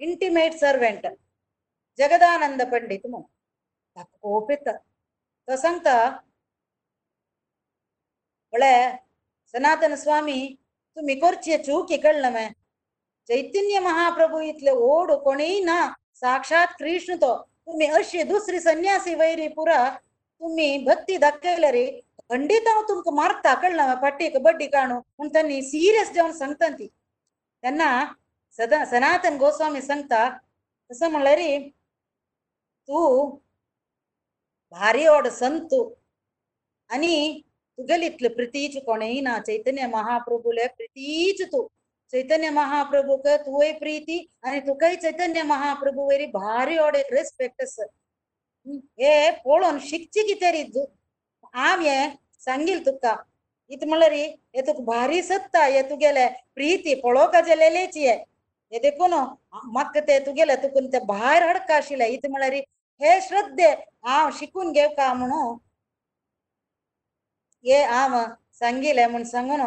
ಇಂಟಿಮೇಟ್ ಸರ್ವೆಂಟ್ जगदानंद पंडित म्हणून ताका खूप येता तो सांगता म्हळ्यार सनातन स्वामी तुम्ही करची चूक कळलं मॅ चैतन्य महाप्रभू इतले ओढ कोणीय ना साक्षात कृष्ण तो तुम्ही अशी दुसरी संन्यासी वैरी पुरा तुम्ही भक्ती दाखयले रे खंडित हांव तुमकां मारता कळना मॅ फाटीक बड्डी काणू म्हूण तू भारी ओड संतू आणि तुगेल इतले प्रितीच कोणेय ना चैतन्य महाप्रभूले प्रितीच तू. चैतन्य महाप्रभूक तुवेय प्रीती आणि तुकाय चैतन्य महाप्रभू वरी भारी ओड एक रेस्पेक्ट आसा हे पळोवन शिकची कितें रे तूं? आम हे सांगील तुका. इत म्हळ्यार हे तुका भारी सत्ता हे तुगेले प्रीती पळोवका लेलेची हे हे देखून म्हाका ते तुगेले तुकून ते बाहेर हडका आशिल्ले इत म्हळ्यार हे श्रद्धे हा शिकून घेवका म्हणून हे हांव सांगिले म्हूण सांगून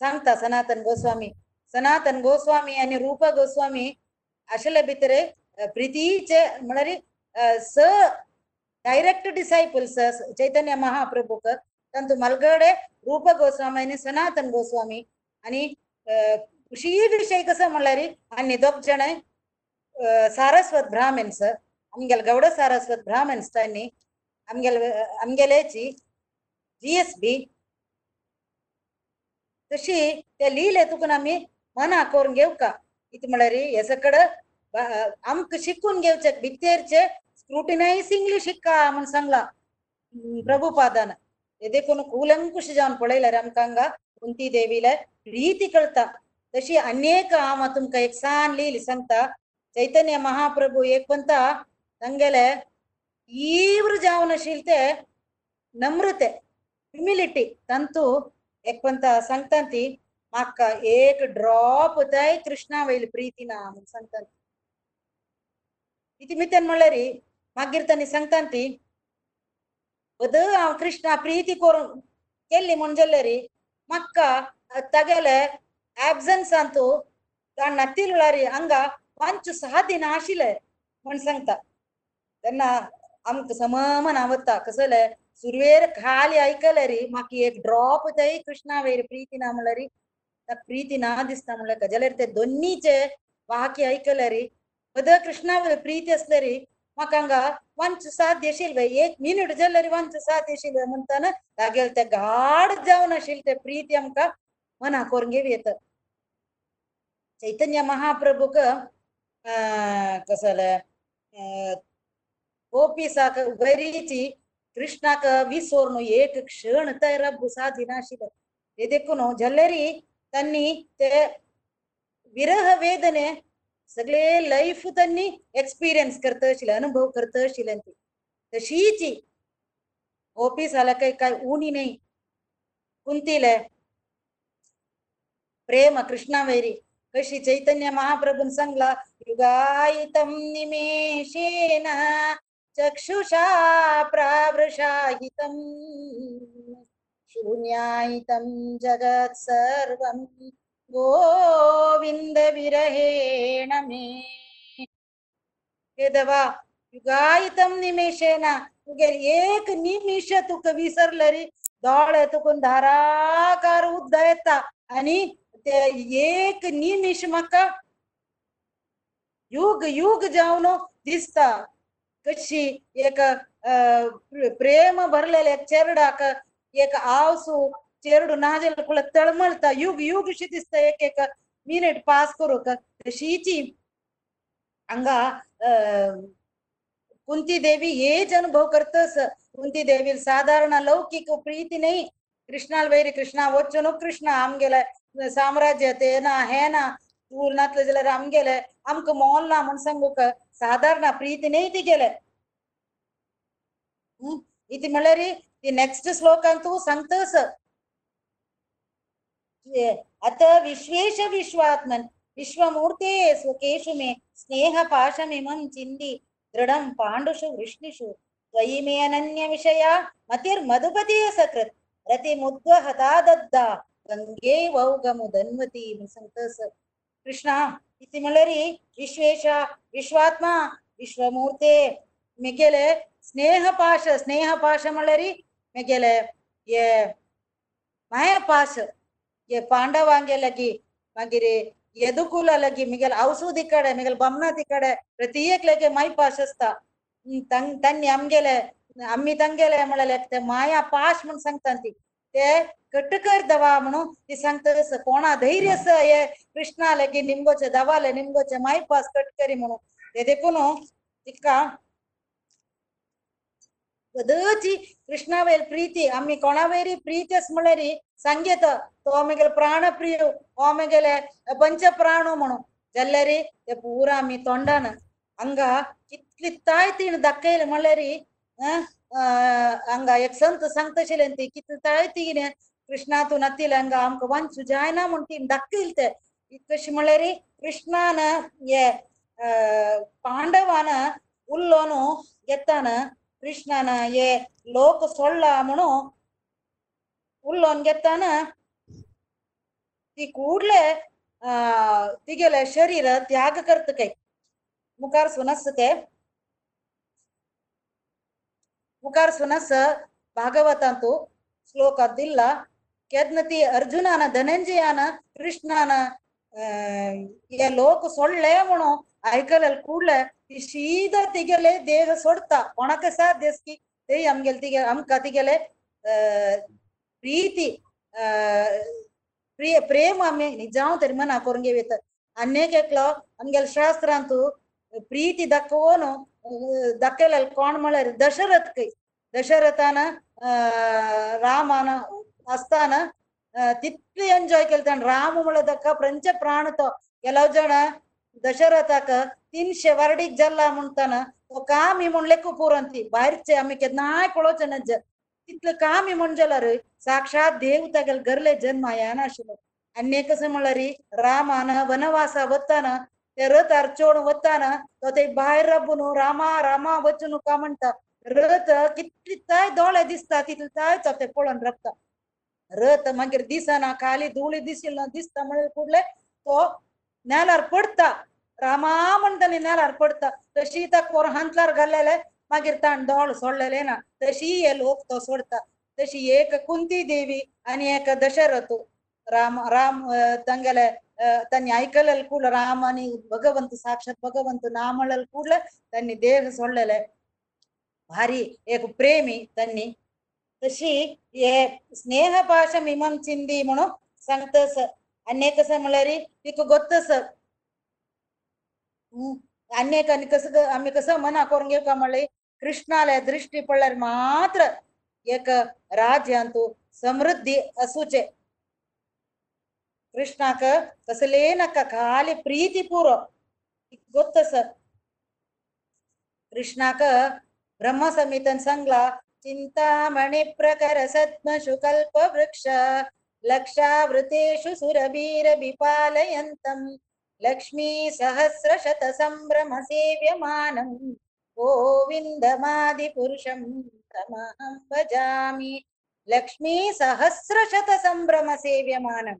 सांगता सनातन गोस्वामी. सनातन गोस्वामी आणि रूप गोस्वामी आशिल्ले भितर अ, प्रितीचे म्हळ्यार स डायरेक्ट डिसायपल्स चैतन्य महाप्रभूक तांतू मलगडे रूप गोस्वामी आणि सनातन गोस्वामी आणि अ, खुशी विशय कसो म्हणल्यार आनी दोग जण अ, सारस्वत ब्राह्मण्स आमगेल गौड सारस्वत ब्राह्मण्स तांणी आमगेल आमगेलेची जीएसबी तशी ते लिहिले तुका आमी मना करून घेवका कितें म्हळ्यार हे सकड आमकां शिकून घेवचे भितेरचे स्क्रुटिनायसिंगली शिक्का म्हण सांगला प्रभुपादान हे देखून ಕೂಲಂಕುಷ जावन पळयल्यार आमकां हांगा कुंती देवीले प्रीती कळटा तशी अनेक हांव तुमकां एक सान लिहिली सांगता चैतन्य महाप्रभू एक म्हणटा तांगेले तीव्र जावन आशिल्ले ते नम्रते ह्युमिलिटी तांतू एक म्हणटा सांगता ती म्हाका एक ड्रॉप थंय कृष्णा वयली प्रीती ना म्हण सांगता ती. कितें मितेन म्हळ्यार मागीर तांणी सांगता ती बद हांव कृष्णा प्रीती करून केल्ली म्हण जाल्यार म्हाका तागेले एब्सन्सांतू नत्तील म्हळ्यार हांगा पांच सहा दिन आशिल्ले म्हण सांगता तेन्ना आमकां सममन आवडटा कसो जाल्यार सुरवेर खाली आयकल्यार म्हाका एक ड्रॉप थंय कृष्णा वयर प्रीती ना म्हळ्यार ताका प्रीती ना दिसता म्हळ्यार जाल्यार ते दोनीचे वाक्य आयकल्यार बद कृष्णा वयर प्रीती आसल्यार म्हाका हांगा वांच साध्य आशिल्ले एक मिनिट जाल्यार वांच साध्य आशिल्ले म्हणटाना तागेले ते गाढ जावन आशिल्ले ते प्रीती आमकां मना करून घेवं येता चैतन्य महाप्रभूक कसो जाल्यार गोपीसाक बरीची कृष्णाक विसोर एक क्षण थंय रब्ब साधिनाशिल्ले हे देखून जाल्यारी त्यांनी ते विरह वेदने सगळे लाईफ त्यांनी एक्सपिरियन्स करता आशिल्ले अनुभव करता कृष्णा वैरी कशी चैतन्य महाप्रभून सांगला युगायितं निमेषेन चक्षुषा प्रावृषाहितं शून्यायितं जगत् सर्वं गोविंद विरहेण मे. हेदवा देवा युगायितं निमेषेन तुगे एक निमिष तुक तुका विसरलरी दोळे तुकून धाराकार उद्दा येता आणि ते एक निमिष युग युग जावन दिसता। कशी एक प्रेम भरलेले एक चेरडाक एक आवसू चेरडू नाजेल कुळ तळमळता। युग युग शी दिसता एक एक मिनिट पास करूक। तशीची हांगा कुंती देवी हेच अनुभव करतस। कुंती देवी साधारण लौकिक प्रीती नाही। कृष्णाल वैरी कृष्णा वचनो कृष्ण आमगेला साम्राज्य ते ना हे ना तूल नातले जाल्यार आमगेले आमकां मोल ना म्हण सांगूक साधारण प्रीती न्ही ती गेले. इति म्हळ्यार ती नेक्स्ट श्लोकान तूं सांगतस. अत विश्वेश विश्वात्मन विश्वमूर्ते स्वकेषु मे स्नेह पाशमिमं चिन्ति दृढं पाण्डुषु वृष्णिषु त्वयि ಗಂಗೇ ವೌಗಮು ಧನ್ವತಿ ಸಂತಸ ಕೃಷ್ಣ ಇತಿ ಮಲರಿ ವಿಶ್ವೇಶ ವಿಶ್ವಾತ್ಮ ವಿಶ್ವಮೂರ್ತೆ ಮೆಗೆಲೆ ಸ್ನೇಹ ಪಾಶ ಸ್ನೇಹ ಪಾಶ ಮಲರಿ ಮೆಗೆಲೆ ಎ ಮಾಯ ಪಾಶ ಎ ಪಾಂಡವಾಂಗೆ ಲಗಿ ಮಾಗಿರಿ ಯದುಕುಲ ಲಗಿ ಮಿಗಲ್ ಔಸೂದಿ ಕಡೆ ಮಿಗಲ್ ಬಮ್ನಾತಿ ಕಡೆ ಪ್ರತಿಯೇಕ್ಲೆಗೆ ಮೈ ಪಾಶಸ್ತ ತಂಗ್ ತನ್ನಿ ಅಮ್ಗೆಲೆ ಅಮ್ಮಿ ತಂಗೆಲೆ ಮಳಲೆ ಮಾಯಾ ಪಾಶ್ ಮನ್ ಸಂಗ್ತಂತಿ ಏ ಕಟ್ಟಕರ್ ದವಾಮನು ಈ ಸಂತಸ ಕೋಣ ಧೈರ್ಯಸ ಏ ಕೃಷ್ಣಾಲಕಿ ನಿಮ್ಗೊಚ್ಚೆ ದವಾಲೆ ನಿಮ್ಗೊಚ್ಚೆ ಮೈಪಾಸ್ ಕಟ್ಕರಿ ಮನು ಎದೆಕುನು ಇಕ್ಕ ಬದಚಿ ಕೃಷ್ಣವೇಲ್ ಪ್ರೀತಿ ಅಮ್ಮಿ ಕೊಣವೇರಿ ಪ್ರೀತಿ ಸ್ಮಳರಿ ಸಂಗೀತ ಓಮೆಗೆಲ ಪ್ರಾಣ ಪ್ರಿಯು ಓಮೆಗೆಲೆ ಪಂಚ ಪ್ರಾಣು ಮಣು ಜಲ್ಲರಿ ಪೂರ ಅಮ್ಮಿ ತೊಂಡನ ಹಂಗ ಕಿತ್ಲಿತ್ತಾಯ್ತಿನ ದಕ್ಕೈಲ್ ಮಳರಿ ಆ हंगा एक संत सांगता आशिल्ले ती कितें ताळें ती कितें कृष्णातून अतिल हंगा आमकां वंचू जायना म्हूण ती दाखयली ते कशी म्हणल्यार कृष्णान हे पांडवान उल्लोन घेतान कृष्णान हे लोक सोडला म्हणून उल्लोन घेतान ती कुडले तिगेले शरीर त्याग करतके मुखार सुन आसतके ಪುಕಾರಿಸುನಸ ಭಾಗವತಂತು ಶ್ಲೋಕದ್ದಿಲ್ಲ ಕೆದ್ನತಿ ಅರ್ಜುನನ ಧನಂಜಯನ ಕೃಷ್ಣನ ಆ ಲೋಕ ಸೊಳ್ಳೆ ಅವನು ಐಕಲಲ್ಲಿ ಕೂಡ್ಲೆ ಈ ಸೀದಾ ತಿಗೆಲೆ ದೇಹ ಸೊಡ್ತಾ ಒಣಕ ಸಾಧ್ಯಸ್ಕಿ ತೇ ಅಮ್ಗೆಲ್ ತಿಗೆ ಅಮ್ ಕತಿಗೆಲೆ ಪ್ರೀತಿ ಪ್ರಿಯ ಪ್ರೇಮ ಅಮ್ಮೆ ನಿಜಾವ್ ತೆರಿಮನ್ ಹಾಕೋರಂಗೆ ವೇತ ಅನ್ನೇಕೆಕ್ಲ ಅಮ್ಗೆಲ್ ಶಾಸ್ತ್ರ ಅಂತೂ ಪ್ರೀತಿ ದಕ್ಕವನು ದಕ್ಕಲಲ್ಲಿ ಕಾಣ್ಮಳ ದಶರಥ ಕೈ. ದಶರಥನ ರಾಮನ ಅಸ್ತಾನ ತಿತ್ಲಿ ಎಂಜಾಯ್ ಕೇಳ್ತಾನೆ. ರಾಮ ಮುಳದಕ್ಕ ಪ್ರಂಚ ಪ್ರಾಣತ. ಕೆಲವು ಜನ ದಶರಥಕ ತಿನ್ಶೆ ವರಡಿಗ್ ಜಲ್ಲ ಮುಂತಾನ. ಕಾಮಿ ಕೂರಂತಿ ಪೂರಂತಿ. ಬಾರ್ಚೆ ಅಮ್ಮಿಕೆ ನಾಯ್ ಕೊಳೋಚನ ಜ ತಿತ್ಲು ಕಾಮಿ ಮುಂಜಲರು ಸಾಕ್ಷಾತ್ ದೇವತೆಗಲ್ ಗರ್ಲೆ ಜನ್ಮ ಯಾನಾಶಲು. ಅನೇಕ ಸಮಳರಿ ರಾಮನ ವನವಾಸ ಬತ್ತಾನ नाशिल्लो रथ कशें वताना ते रथार चोड वताना तो ते भायर राबून रामा रामा वचून का म्हणटा रथ कितलीताय दोळे दिसता तितले तो ते पळोवन रबता रथ मागीर दिसना खाली धुळी दिसिल्लो दिसता म्हणल्यार फुडले तो नेलार पडता. रामा म्हणटानी नेलार पडता. तशी ताका कोर हांतलार घाल्लेले मागीर ताण दोळ सोडलेले ना तशी हे लोक तो सोडता. तशी एक कुंती देवी आणि एक दशरथ. राम राम तांगेले దాన్ని ఐకలలు కూడా రామని భగవంతు సాక్షాత్ భగవంతు నామలలు కూడా దాన్ని దేహ సొళ్ళలే భారీ ఏకు ప్రేమి దాన్ని తసి ఏ స్నేహ భాష ఇమం చింది మును సంతస అనేక సమలరి నీకు గొత్త సార్ అనేక అని కస ఆమె कसं मना करून घेऊ का मला कृष्णाला दृष्टी पडल्यावर मात्र एक राज्य अंतू समृद्धी असूचे ಕೃಷ್ಣಾಕ ತಸಲೇನಕ್ಕ ಖಾಲಿ ಪ್ರೀತಿ ಪೂರ್ವ ಗೊತ್ತ ಸರ್ ಕೃಷ್ಣಾಕ ಬ್ರಹ್ಮ ಸಮೇತನ್ ಸಂಗ್ಲ ಚಿಂತಾಮಣಿ ಪ್ರಕರ ಸದ್ಮಶು ಕಲ್ಪ ವೃಕ್ಷ ಲಕ್ಷಾವೃತೇಶು ಸುರಭೀರ ವಿಪಾಲಯಂತಂ ಲಕ್ಷ್ಮೀ ಸಹಸ್ರ ಶತ ಸಂಭ್ರಮ ಸೇವ್ಯಮಾನಂ ಗೋವಿಂದಮಾದಿ ಪುರುಷಂ ತಮಹಂ ಭಜಾಮಿ ಲಕ್ಷ್ಮೀ ಸಹಸ್ರ ಶತ ಸಂಭ್ರಮ ಸೇವ್ಯಮಾನಂ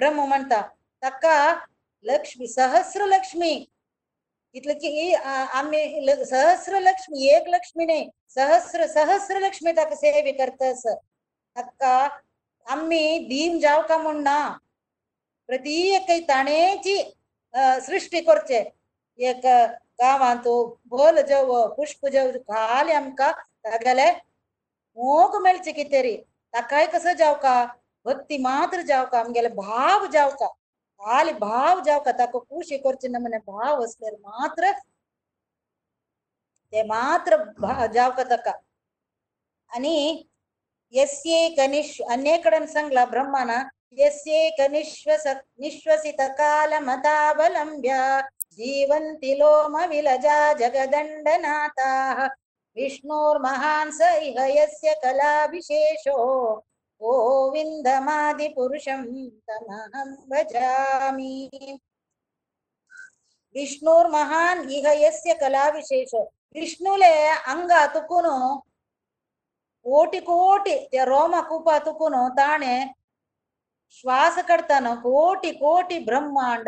ब्रह्म म्हणता. ताका लक्ष्मी सहस्र लक्ष्मी इतले की ही आ- आम्ही सहस्र लक्ष्मी एक लक्ष्मी नाही सहस्र सहस्र लक्ष्मी ताका सेवे करतस ताका आम्ही दीन जाव का म्हण ना प्रत्येक ताणेची अ, सृष्टी करचे. एक गावांत भोल जव पुष्प जव खाली आमकां तागेले मोग मेळचे कितें तरी ताकाय कसो जावका का भक्ती मात्र जाव का? आमगेले भाव जाव का? खाली भाव जाव का? ताका खुशी भाव असल्यार मात्र ते मात्र भा- जाव का ताका? आणि यस्येक निश् अन्येकडेन सांगला ब्रह्माना यस्येक निश्वस निश्वसित काल मतावलंब्य जीवन्ति लोम विलजा जगदण्डनाथाः। विष्णोर्महान् स इह यस्य कलाविशेषो। गोविन्दमादिपुरुषं तमहं भजामि। विष्णुर्महान् इह यस्य कलाविशेष। विष्णुले अंग अतुकुनु ಕೋಟಿ ಕೋಟಿ ರೋಮ रोमा कुपा ತಾಣೆ ಶ್ವಾಸ श्वास ಕೋಟಿ ಕೋಟಿ ಬ್ರಹ್ಮಾಂಡ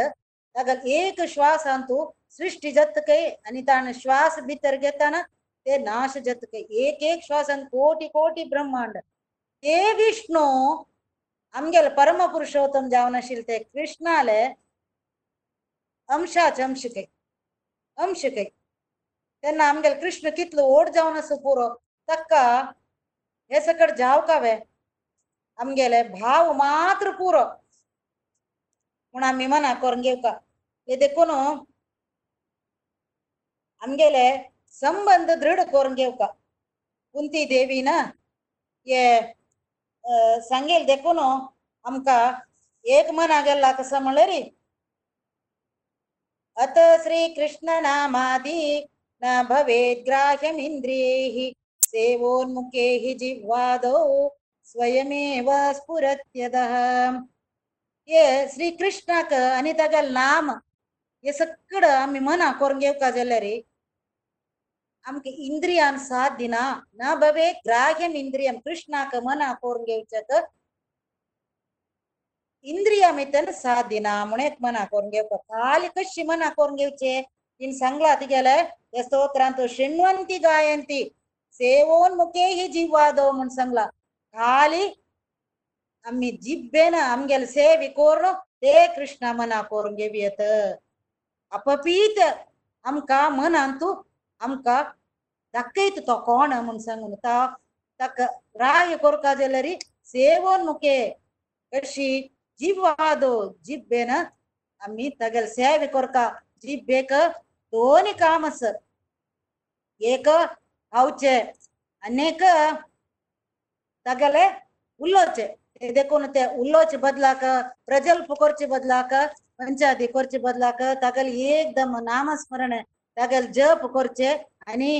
ब्रह्मांड ಏಕ एक ಅಂತೂ ಸೃಷ್ಟಿ सृष्टी जतकय आणि ताणे श्वास भितर घेताना ते नाश जतकय एक एक श्वासान कोटी कोटी ब्रह्मांड। ते विष्णू आमगेले परम पुरुषोत्तम जावन आशिल्ले ते कृष्णाले अंशाचे अंशकय अंशकय तेन्ना आमगेले कृष्ण कितलो ओड जावन आसा पुरो ताका हे सकट जाव कावे आमगेले भाव मात्र पुरो म्हूण आमी मना करून घेवका हे देखून आमगेले संबंध दृढ करून घेवका कुंती देवी ना हे अ, सांगेल देखून आमका एक मना गेला कसं रे. अत श्री कृष्ण नामादी न भवेत् ग्राह्यमिन्द्रियैः सेवोन्मुखे हि जिह्वादौ स्वयमेव स्फुरत्यदः. हे श्री कृष्णाक आणि तागेले नाम हे सगळं आम्ही मना करून घेवका जाल्यार நமக்கு ಇಂದ್ರಿಯಾನ್ ಸಾಧಿನ ನ ಭವೇ ಗ್ರಾಹ್ಯಂ ಇಂದ್ರಿಯಂ ಕೃಷ್ಣ ಕಮನ ಕೋರ್ಗೆವ್ಚಕ ಇಂದ್ರಿಯಮಿತನ ಸಾಧಿನ ಮುಣೆತ್ ಮನ ಕೋರ್ಗೆವ್ಕ ಕಾಲಿಕ ಶಿಮನ ಕೋರ್ಗೆವ್ಚೆ ಇನ್ ಸಂಗ್ಲ ಅತಿಗೆಲ ಸ್ತೋತ್ರಾಂತು ಶೃಣ್ವಂತಿ ಗಾಯಂತಿ ಸೇವೋನ್ ಮುಖೇ ಹಿ ಜೀವಾದೋ ಮುನ್ ಸಂಗ್ಲ ಖಾಲಿ ಅಮ್ಮಿ ಜಿಬ್ಬೇನ ಅಮ್ಗೆಲ್ ಸೇವಿ ಕೋರ್ನು ತೇ ಕೃಷ್ಣ ಮನ ಕೋರ್ಗೆವಿಯತ ಅಪಪೀತ ಅಮ್ಕ ಮನ ಅಂತೂ करून आमकां दाखयत तो कोण म्हूण सांगून ता ताका राय कोरका जाल्यार सेवोन मुके कशी जीव आदो जिब्बेन आमी तागेल सेवे कोरका जिब्बेक दोनी काम आस एक खावचे आनीक तागेले उलोवचे देखून ते उलोवचे बदलाक प्रजल्प करचे बदलाक पंचायती करचे बदलाक तागेले जप करचे आनी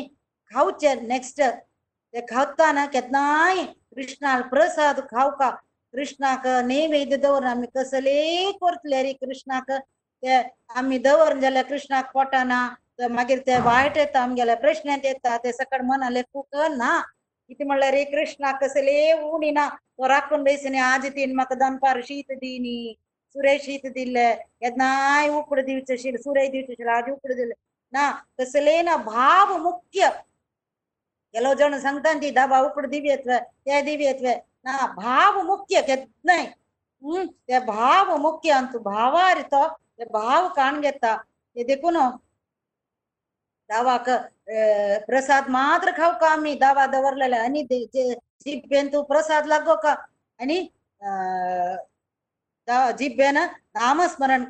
खावचे नेक्स्ट ते खावताना केन्नाय कृष्णाल प्रसाद खावका कृष्णाक नैवेद्य दवरून आमी कसले करतले रे कृष्णाक ते आमी दवरन जाल्यार कृष्णाक पटना तर मागीर ते वायट येता आमगेल्या प्रश्न येता ते सकट मनाले खूक ना कितें म्हणल्यार रे कृष्णाक कसले उणी ना तो राखून बसनी आज तीन म्हाका दनपार शीत दिनी सुरे शीत दिल्ले केन्नाय उकड दिवचे आशिल्ले सुरय दिवचे आशिल्ले आज उकड दिले ना कसले ना भाव मुख्य ಕೆಲವು ಜನ ಸಂಕ್ರಾಂತಿ ದಾಬಾ ಉಕ್ಕಡು ದಿವ್ಯತ್ವ ते ದಿವ್ಯತ್ವ ನಾ ಭಾವ ಮುಖ್ಯ ಕೆತ್ನೈ ಹ್ಮ್ ते भाव मुख्य अंतु भावार तो ते भाव काण घेता ते देखून दावाक प्रसाद मात्र खाऊ का आम्ही दावा दवरलेला आणि जिब्बेन तू प्रसाद लागो का आणि जिब्बेन नामस्मरण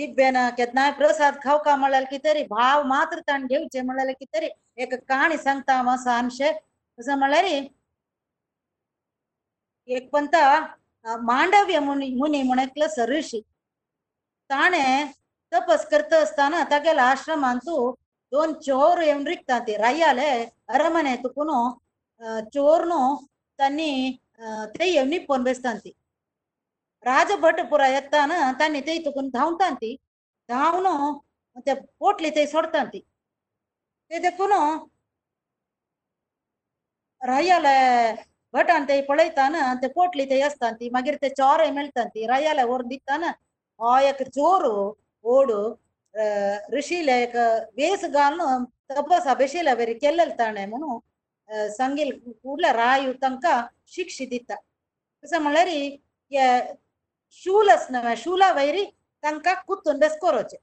જીભેના કે ના પ્રસાદ ખાવકા મળેલ કી की तरी? भाव मात्र જેવું છે મળેલ की तरी? एक कहाणी सांगता મસા અનશે असं म्हणाले. एक पंत मांडव्य मुनी मुनी म्हणकल ऋषी. ताणे तपस करत असताना तागेला आश्रमांतू दोन चोर येऊन रिकता ते रायाले अरमने तुकून चोरनो त्यांनी ते येऊन निपोन बेसतात. राजभटपुरा येताना तांणी थंयतकून धांवतात ती धांवन ते पोटली थंय सोडतात ती ते देखून रायाला भटान थंय पळयताना ते पोटली थंय आसतात ती मागीर ते चोरय मेळटात ती रायाला व्हरून दिताना हो एक चोर ओड ऋषीला एक वेस घालून तपस अभिशेला बरी केलेलं ताणें म्हणून सांगील फुडल्या रायू तांकां शिक्षा दिता तसं म्हणल्यार हे शूल आसना शुला वयरी तांकां कुत्तून बेस करचे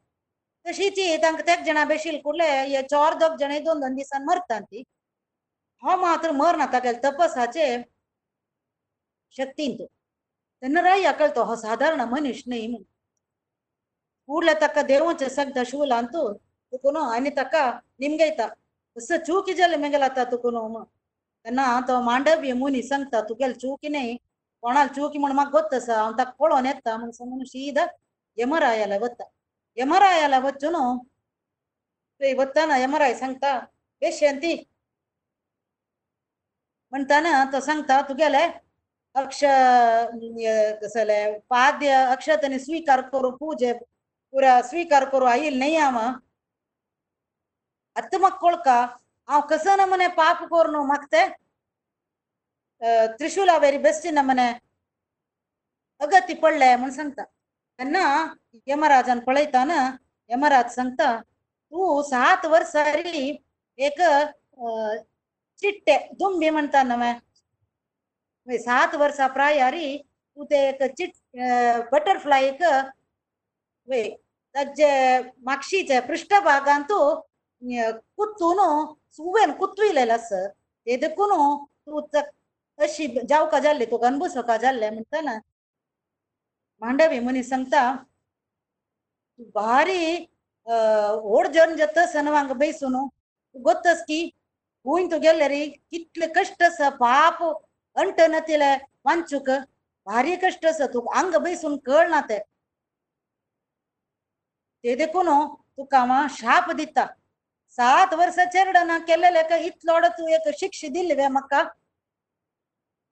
तशीच तांकां तेग जाणा बेशिल कुडले हे चोर दोग जण दोन दोन दिसान मरता ती हो मात्र मरना तागेले तपसाचे शक्तीन तो तेन्ना राय कळतो हो सादारण मनीस न्ही म्हणून ಕೂಡ್ಲೆ ತಕ್ಕ ದೇವಂಚ ಸಗ್ದ ಶೂಲ ಅಂತೂ ತುಕುನು आणि तका निमगयता असं चूक जाले मेगलाता तुकुनु तेन्ना तो मांडव्य मुनी सांगता तुगेल चूकी न्ही कोणाला चुकी म्हणून म्हाका गोत्त आसा हांव ताका पळोवन येता म्हण सांगून शीद यमरायाला वता यमरायाला वचून थंय वताना यमराय सांगता वेश्यंती म्हणटाना तो सांगता तुगेले अक्ष कसले पाद्य अक्षतने स्वीकार करो पूजे पुरा स्वीकार करू आईल नाही हांव आत्ता म्हाका कोळका हांव कसं ना मने पाप करू न्हू म्हाका त्रिशूला वेरी बेस्ट नमने अगती पडले म्हणून सांगता त्यांना यमराजान पळयतान यमराज सांगता तू सात वर्सांनी एक चिट्टे दुंबी म्हणता न्हय सात वर्सां प्रायारी तू ते एक चिट एक वे ताजे मागशीचे पृष्ठभागांतू कुत्तून सुवेन कुत्विलेलो आसा ते देखून तूं अशी जावका जाल्ले? तुका अनभुसका जाल्ले म्हणटना मांडवी मनीस सांगता भारी व्हड जन जेता सनवांग बैसून गोतस की? खूंय तू गेले रे कितले कश्ट आसा पाप अंट नतिले वांचूक. भारी कष्ट आसा तुका आंग बैसून कळना ते. ते देखून हो, तुका हांव शाप दिता. सात वर्सां चेरडना केलेले का इतलो तूं एक शिक्षा दिल्ली वे म्हाका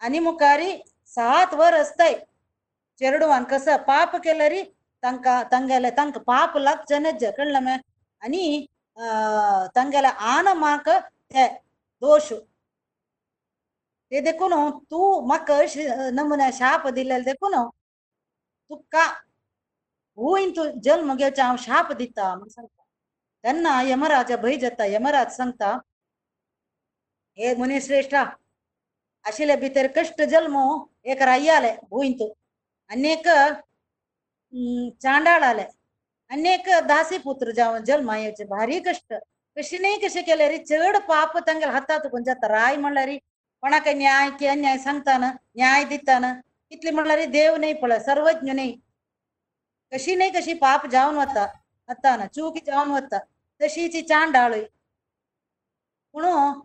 आनी मुखारी सात वर ताय चेरडवान कसं पाप केलं री? तांकां तांगेले तांकां पाप लागचे नज कळ्ळें मे आनी तांगेले आन म्हाका ते दोश ते देखून हो, तूं म्हाका अशे नमुने शाप दिलेले देखून हो. तुका हूंय तूं जल्म घेवचे हांव शाप दिता? म्हण सांगता. तेन्ना यमराजा भय जाता यमराज सांगता हे मुनी श्रेष्ठा भितर कश्ट जल्म एक राय्याले भूंयत आनीक चांडाळ आले आनीक दासी पुत्र जावन जल्मा येवचे भारी कष्ट. कशी नाही कशी केलें रे? चड पाप तांगेले हातात कोण जाता राय म्हणल्यार रे कोणाक न्याय की अन्याय सांगताना न्याय दिताना? कितले म्हणला रे देव नाही पळय सर्वज्ञ नाही. कशी नाही कशी पाप जावन वता आताना चूक जावन वता तशीची चांडाळय म्हणून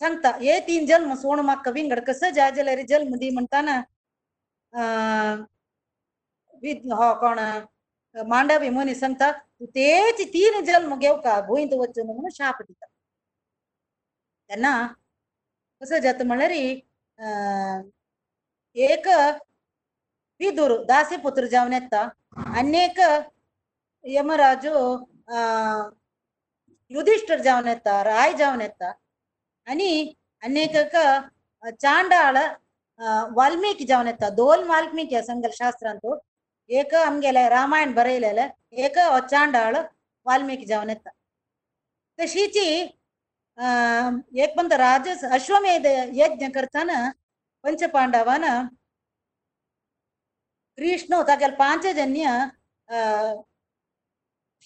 सांगता हे तीन जल्म सोण म्हाका विंगड कसं जाय जाल्यार जल्म दी म्हणटाना अं, विद हो कोण मांडवी मनीस सांगता तू तेच तीन जल्म घेवका गोंयत वचून म्हणून शाप दिता तेन्ना कसं जाता म्हणल्यार अं, एक विदूर दासी पुत्र जावन येता आनी एक यमराजू अं, युधिष्ठर जावन येता राय जावन येता आनी आनीक एक चांडाळ अं, वाल्मिकी जावन येता दोन वाल्मिकी संगल शास्त्रांत एक आमगेले रामायण बरयलेले एक हो चांडाळ वाल्मिकी जावन येता तशीची अं, एक म्हणटा राजस अश्वमेध यज्ञ करताना पंचपांडवान कृष्ण तागेले पांच जन्य अं,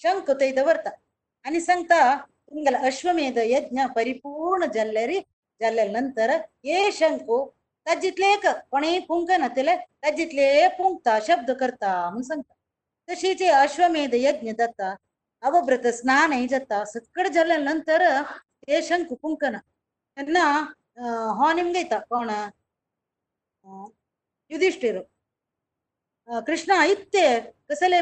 शंख थंय दवरता आनी सांगता ತಿಂಗಳ ಅಶ್ವಮೇಧ ಯಜ್ಞ ಪರಿಪೂರ್ಣ ಜಲ್ಲರಿ ಜಲ್ಲ ನಂತರ ಏ ಶಂಕು, ತಜ್ಜಿತ್ಲೇಕ ಕೊಣೆ ಪುಂಕ ನತಿಲೆ ತಜ್ಜಿತ್ಲೇ ಪುಂಕ್ತ ಶಬ್ದ ಕರ್ತ ಮುಸಂಕ. ತಶೀಚೆ ಅಶ್ವಮೇಧ ಯಜ್ಞ ದತ್ತ ಅವಬ್ರತ ಸ್ನಾನ ಜತ್ತ ಸತ್ಕಡ ಜಲ್ಲ ನಂತರ ಏ ಶಂಕು ಪುಂಕನ ಎನ್ನ ಹಾನಿಮ್ಗೈತ ಕೋಣ? ಯುಧಿಷ್ಠಿರು. ಕೃಷ್ಣ ಇತ್ತೆ ಕಸಲೆ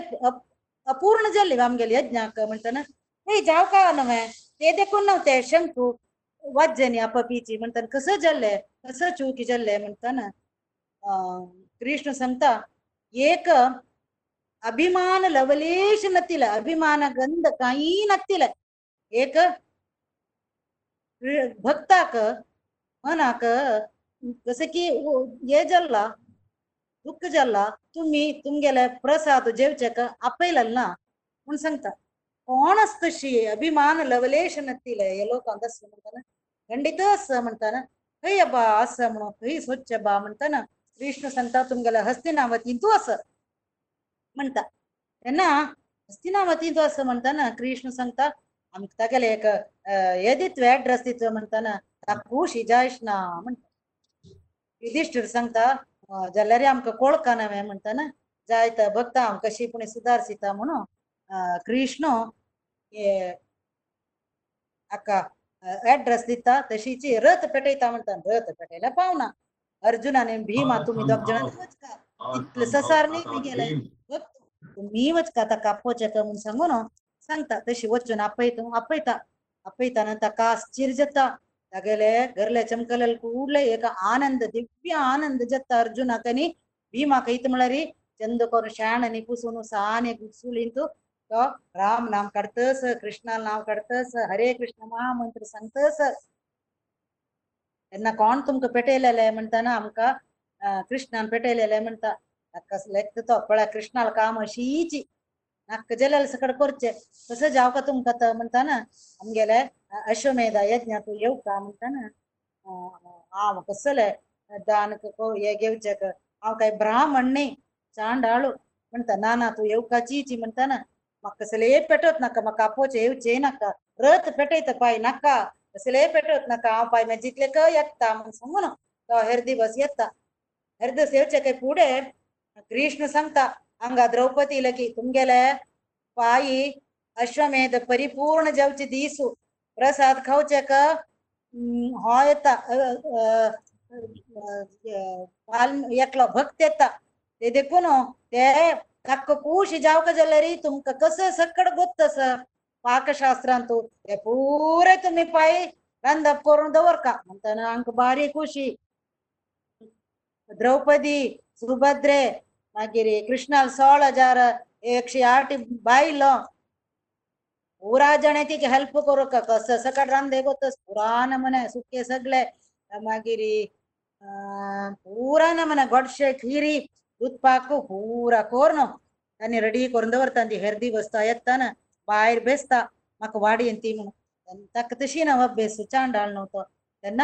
ಅಪೂರ್ಣ ಜಲ್ಲಿ ವಾಮ್ಗೆಲ್ ಯಜ್ಞಾಕ ಮಾಡ್ತಾನ हे जाव का नवे ते देखून नव्हते. शंकू वाजनी आपपीची म्हणतात कसं जाल्ले? कसं चूक जल्ले म्हणताना अं, कृष्ण सांगता एक अभिमान लवलेश नतील अभिमान गंध काही नतील एक भक्ताक मनाक जसं की हे जल्ला दुःख जल्ला तुम्ही तुमगेले प्रसाद जेवचेक आपयलें ना म्हणून सांगता. कोण आस तशी अभिमान लवलेश नत्तिल हे लोकांक आस म्हणटाना खंडित आस म्हणटाना खंय बा आस म्हणून खंय स्वच्छ बा म्हणटाना कृष्ण सांगता तुमगेले हस्तिनावतीन तूं आस म्हणटा तेन्ना हस्तिनावतीन तूं आस म्हणटाना कृष्ण सांगता आमकां तागेले एक अं, हे दितलो एड्रेस दितलो म्हणटाना ताका खुशी जायच ना म्हणटा युधिष्ठीर सांगता अं, जाल्यार आमकां कळकना हांवें म्हणटाना जायत भक्ता हांव कशी पुणे सुदारसिता म्हणून अं, कृष्ण ಅಕ್ಕ ಅಡ್ರೆಸ್ ದಿತ್ತಾ ತಶಿಚಿ ರಥ ಪೆಟೈತಾ ಅಂತ ರಥ ಪೆಟೈಲ ಪಾವನಾ. ಅರ್ಜುನ ನೀನ್ ಭೀಮಾ ತುಮಿ ದೊಕ್ ಜನ ಸಸಾರ್ನಿ ನೀ ವಚ್ಕ ತಕ್ಕ ಅಪ್ಪೋಚಕ ಮುನ್ ಸಂಗೋನು? ಸಂಗತ ತಶಿ ವಚ್ಚು ಅಪ್ಪೈತು ಅಪ್ಪೈತ. ಅಪ್ಪೈತಾನ ತಕ್ಕ ಚಿರ್ ಜತ್ತಗಲೆ ಗರ್ಲೆ ಚಮಕಲ್ ಕೂಡ್ಲೆ ಏಕ ಆನಂದ ದಿವ್ಯ ಆನಂದ ಜತ್ತ ಅರ್ಜುನ ಕನಿ. ಭೀಮಾ ಕೈತ ಮಳರಿ ಚಂದಕೋರ್ ಶಾಣ ನಿಪುಸುನು ಸಾನೆ ಗುಸುಲಿಂತು तो राम नाम करतस कृष्णा नाव काडतस हरे कृष्ण महामंत्र सांगतस तेन्ना कोण तुमकां पेटयलेले म्हणटाना आमकां कृष्णान पेटयलेले म्हणटा कस लेख तो पळय कृष्णाल काम अशीची. नाक जलेल सकड करचे. तसं जाव का तुमकां तर म्हणटाना आमगेले अश्वमेधा यज्ञ तूं येवका म्हणटाना अं, हांव कसले दान क- हे घेवचेक हांव काय ब्राह्मण न्ही चांडाळू. म्हणटा ना ना तूं येवकाचीची म्हणटाना म्हाका पेटवत नका नाका म्हाका आपोवचे येवचे नका रथ पेटयता पाय नका कसले पेटवत नका हांव पाय म्हाजे जितले क येता म्हूण सांगून तो हेर दिवस येता हेर दिवस येवचे काय पुढे कृष्ण सांगता हांगा द्रौपदी लगी तुमगेले पायी अश्वमेध परिपूर्ण जावचे दिसू प्रसाद खावचेक हम्म, हो येता अ, अ, एकलो भक्त येता ते देखून ते ಕಕ್ಕಕ್ಕೂ ಕೂಸಿ ಜಲ್ಲರಿ, ತುಮ್ಕ ಕಸ ಸಕ್ಕಡ ಗೊತ್ತಸ ಪಾಕಶಾಸ್ತ್ರ ಅಂತೂ ಪೂರ ತುಮ್ಮಿ ಪಾಯಿ ರಂದ ದವರ್ಕ ಅಂತನ ಅಂಕ ಭಾರಿ ಖುಷಿ ದ್ರೌಪದಿ, ಸುಭದ್ರೆ ಮಾಗಿರಿ ಕೃಷ್ಣ, ಸೋಳ, ಜಾರ ಯಕ್ಷಿ ಆಟಿ ಬಾಯಿಲೋ. ಪೂರಾ ಜನತಿಗೆ ಹೆಲ್ಪ್ ಕೊರಕ, ಕಸ ಸಕಡ್ ರಂದೆ ಗೊತ್ತ ಪೂರಾ ನಮನೆ ಸುಕ್ಕೆ ಸಗ್ಲೆ ಆ ಪೂರಾ ನಮನ ಗೊಡ್ಶೆ ಕೀರಿ ಉತ್ಪಾಕು ಹೂರ ಕೋರ್ನು. ತನ್ನ ರೆಡಿ ಕೊರಂದವರ್ ತಂದಿ ಹೆರ್ದಿ ಬಸ್ತಾ ಎತ್ತನ. ಬಾಯರ್ ಬೇಸ್ತಾ. ಮಕ ವಾಡಿ ಅಂತೀನು ತಕ್ಕ ತುಷಿ ನಾವ ಬೇಸು ತನ್ನ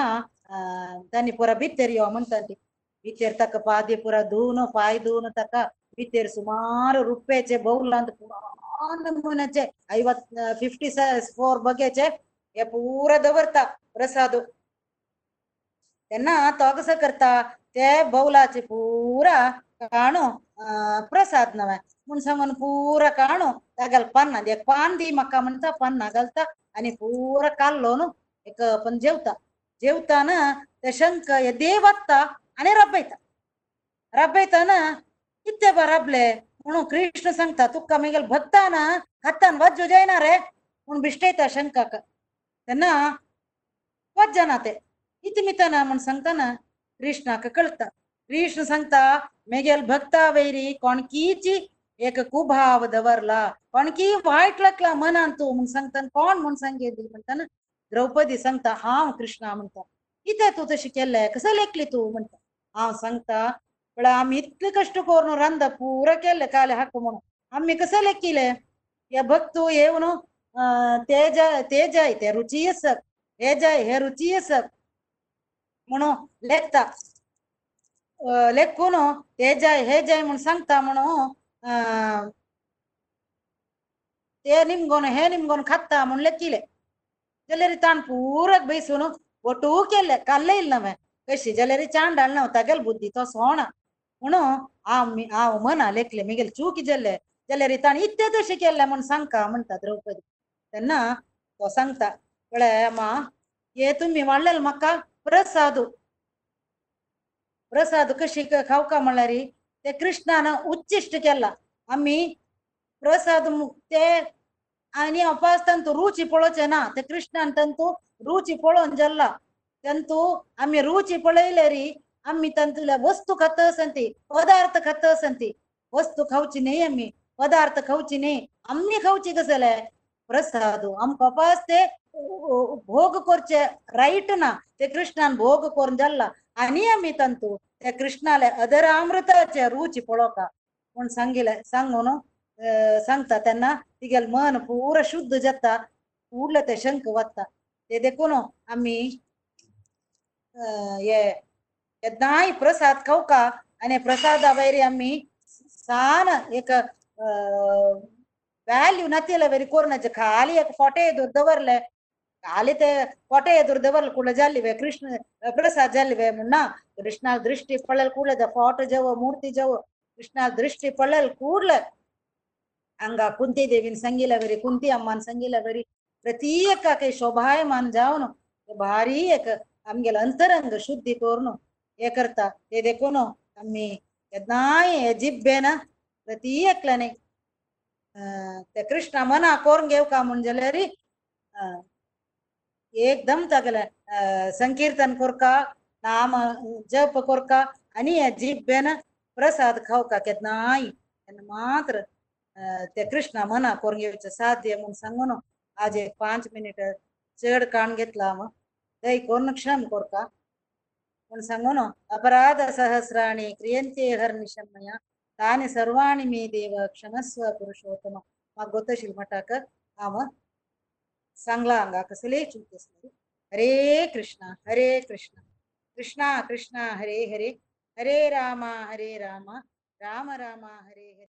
ತನ್ನಿ ಪುರ ಬಿತ್ತೆರಿಯೋ ಅಮ್ಮನ್ ತಂದಿ. ಬಿತ್ತೆರ್ ತಕ್ಕ ಪಾದ್ಯ ಪುರ ದೂನು, ಪಾಯ್ ದೂನು ತಕ್ಕ ಬಿತ್ತೆರ್ ಸುಮಾರು ರುಪ್ಪೆಚೆ ಬೌಲ್ ಅಂತ ಪುರಾನಚೆ ಐವತ್ ಫಿಫ್ಟಿ ಫೋರ್ ಎ ಪೂರ ದವರ್ತ ಪ್ರಸಾದು. ತನ್ನ ತೊಗಸ ಕರ್ತಾ. ತೇ ಬೌಲಾಚೆ ಪೂರ ಕಾಣು ಪ್ರಸಾದ್ನವ ಮುನ್ಸಂಗನ್ ಪೂರ ಕಾಣು ಅಗಲ್ ಪನ್ನ ಅದೇ ಪಾಂದಿ ಮಕ್ಕ ಮನ್ತ ಪನ್ನ ಅಗಲ್ತ అని పూర కాల్లోను ఇక పని జీవిత జీవితాన దశంక దేవత్త అని రబ్బైత రబ్బైతాన ఇత్తేవ రబ్లే ఉను కృష్ణ సంగత తుక్క మిగల్ భక్తాన కత్తాన్ వజ్జు జైనారే ఉను బిష్టైత శంకాక తెన్న వజ్జనాతే ఇతిమితన మన సంగతన కృష్ణాక కళ్తా कृष्ण सांगता भक्ता मेगेल भक्ता वैरी कोणकीची एक कुभाव दवरला कोणकी वायट लागला मनान तू म्हण सांगता कोण म्हण सांगेली म्हणताना द्रौपदी सांगता हांव कृष्णा म्हणता इथे तू तशी केल्ले कसं लेखली तू म्हणता हांव सांगता पण आम्ही इतले कष्ट करून रांदा पुरं केले काले हाक म्हणून आम्ही कसं लेखिले या भक्तू येऊन ते जाय ते जाय ते रुची असक हे जाय हे रुची असक म्हणून लेखता लेखून ते जाय हे जाय म्हणून सांगता म्हणून अं, ते निमगोन हे निमगोन खाता म्हणून लेखिले जाल्यार ताण पुरक बैसून ಒಟ್ಟು केले काल्ले ಇಲ್ಲ नवे कशी जाल्यार चांडाळ नव्हता गेल बुद्धी तो सोणा म्हणून हांव मी हांव मना लेखले मिगेल चूक जाल्ले जाल्यार ताण इत्ते तशें केल्ले म्हूण सांगता म्हणटा द्रौपदी तेन्ना तो सांगता कळे अम्मा हे तुमी ಪ್ರಸಾದಕ್ಕೆ ಶಿಕ ಕವಕ ಮಳ್ಳರಿ, ತೆ ಕೃಷ್ಣನ ಉಚ್ಚಿಷ್ಟಕ್ಕೆಲ್ಲ. ಅಮ್ಮಿ, ಪ್ರಸಾದ ಮುಕ್ತೆ ಆನಿ ಅಪಾಸ್ ತಂತು ರೂಚಿ ಪೊಳಚೆನಾ? ತೆ ಕೃಷ್ಣ ಅಂತಂತು ರೂಚಿ ಪೊಳೊಂಜಲ್ಲ. ತಂತು, ಅಮ್ಮಿ ರುಚಿ ಪೊಳೈಲರಿ, ಅಮ್ಮಿ ತಂತುಲ ವಸ್ತು ಕತ್ತಸಂತಿ ಪದಾರ್ಥ ಕತ್ತಸಂತಿ ವಸ್ತು ಕೌಚಿನೇ ಅಮ್ಮಿ, ಪದಾರ್ಥ ಕೌಚಿನೇ. ಅಮ್ಮಿ ಕೌಚಿಗಸಲೆ ಪ್ರಸಾದು ಅಮ್ ಪಪಾಸ್ತೆ ಭೋಗ ಕೊರ್ಚೆ ರೈಟ್ ನಾ ತೆ ಕೃಷ್ಣನ್ ಭೋಗ ಕೊರ್ಂಜಲ್ಲ आम्ही खावची कसले प्रसाद आमकां अपास ते भोग करचे राईट ना ते कृष्णान भोग करून जाल्ला आणि आम्ही तंतू ते कृष्णाले अदर अमृताचे रुची पळोवका म्हूण सांगिले सांगून अं, सांगता तेन्ना तिगेल मन पुरा शुद्ध जाता उरले ते शंख वाचता ते देखून आम्ही अं, हे केन्नाय प्रसाद खावका आणि प्रसादा वयरी आम्ही सान एक ವ್ಯಾಲ್ಯೂ ನತ್ತಿಲ್ಲ ವೆರಿ ಕೋರ್ನಜ ಖಾಲಿ एक ಫೋಟೆ ಎದುರು ದವರ್ಲೆ ಖಾಲಿ ते ಫೋಟೆ ಎದುರು ದವರ್ಲ ಕೂಡ ಜಲ್ಲಿವೆ ಕೃಷ್ಣ ಪ್ರಸಾದ್ ಜಲ್ಲಿವೆ ಮುನ್ನ ಕೃಷ್ಣ ದೃಷ್ಟಿ ಪಳ್ಳಲ್ ಕೂಡಲೆ ಫೋಟೋ ಜವ ಮೂರ್ತಿ ಜವ ಕೃಷ್ಣ ದೃಷ್ಟಿ ಪಳ್ಳಲ್ ಕೂಡ್ಲೆ ಹಂಗ ಕುಂತಿ ದೇವಿನ ಸಂಗೀಲ ವೆರಿ ಕುಂತಿ ಅಮ್ಮನ ಸಂಗೀಲ ವೆರಿ ಪ್ರತಿ एक काही शोभायमान जावन भारी एक आमगेल अंतरंग शुद्धी करून हे करता ते देखून आम्ही केन्नाय हे जिब्बेन प्रती एकल्याने अं, ते कृष्णा मना करून घेवका म्हण जाल्यार अं, एकदम तागेले अं, संकीर्तन कोरका नाम जप कोरका आणि हे जिब्बेन प्रसाद खावका केन्नाय तेन्ना मात्र अं, ते कृष्णा मना करून घेवचे साध्य म्हूण सांगून आज एक पांच मिनिट चड काण घेतला मग दय करून क्षम कोरका म्हूण सांगून अपराध सहस्राणि क्रियन्ते हर्निशमया तानि सर्वाणि मे देव क्षमस्व पुरुषोत्तम म्हाका गोतशील मठाक हांव సంగ్లాంగ కసలే చూపిస్తారు హరే కృష్ణ హరే కృష్ణ. కృష్ణ కృష్ణ హరే హరే. హరే రామ హరే రామ. రామ రామ హరే హరే.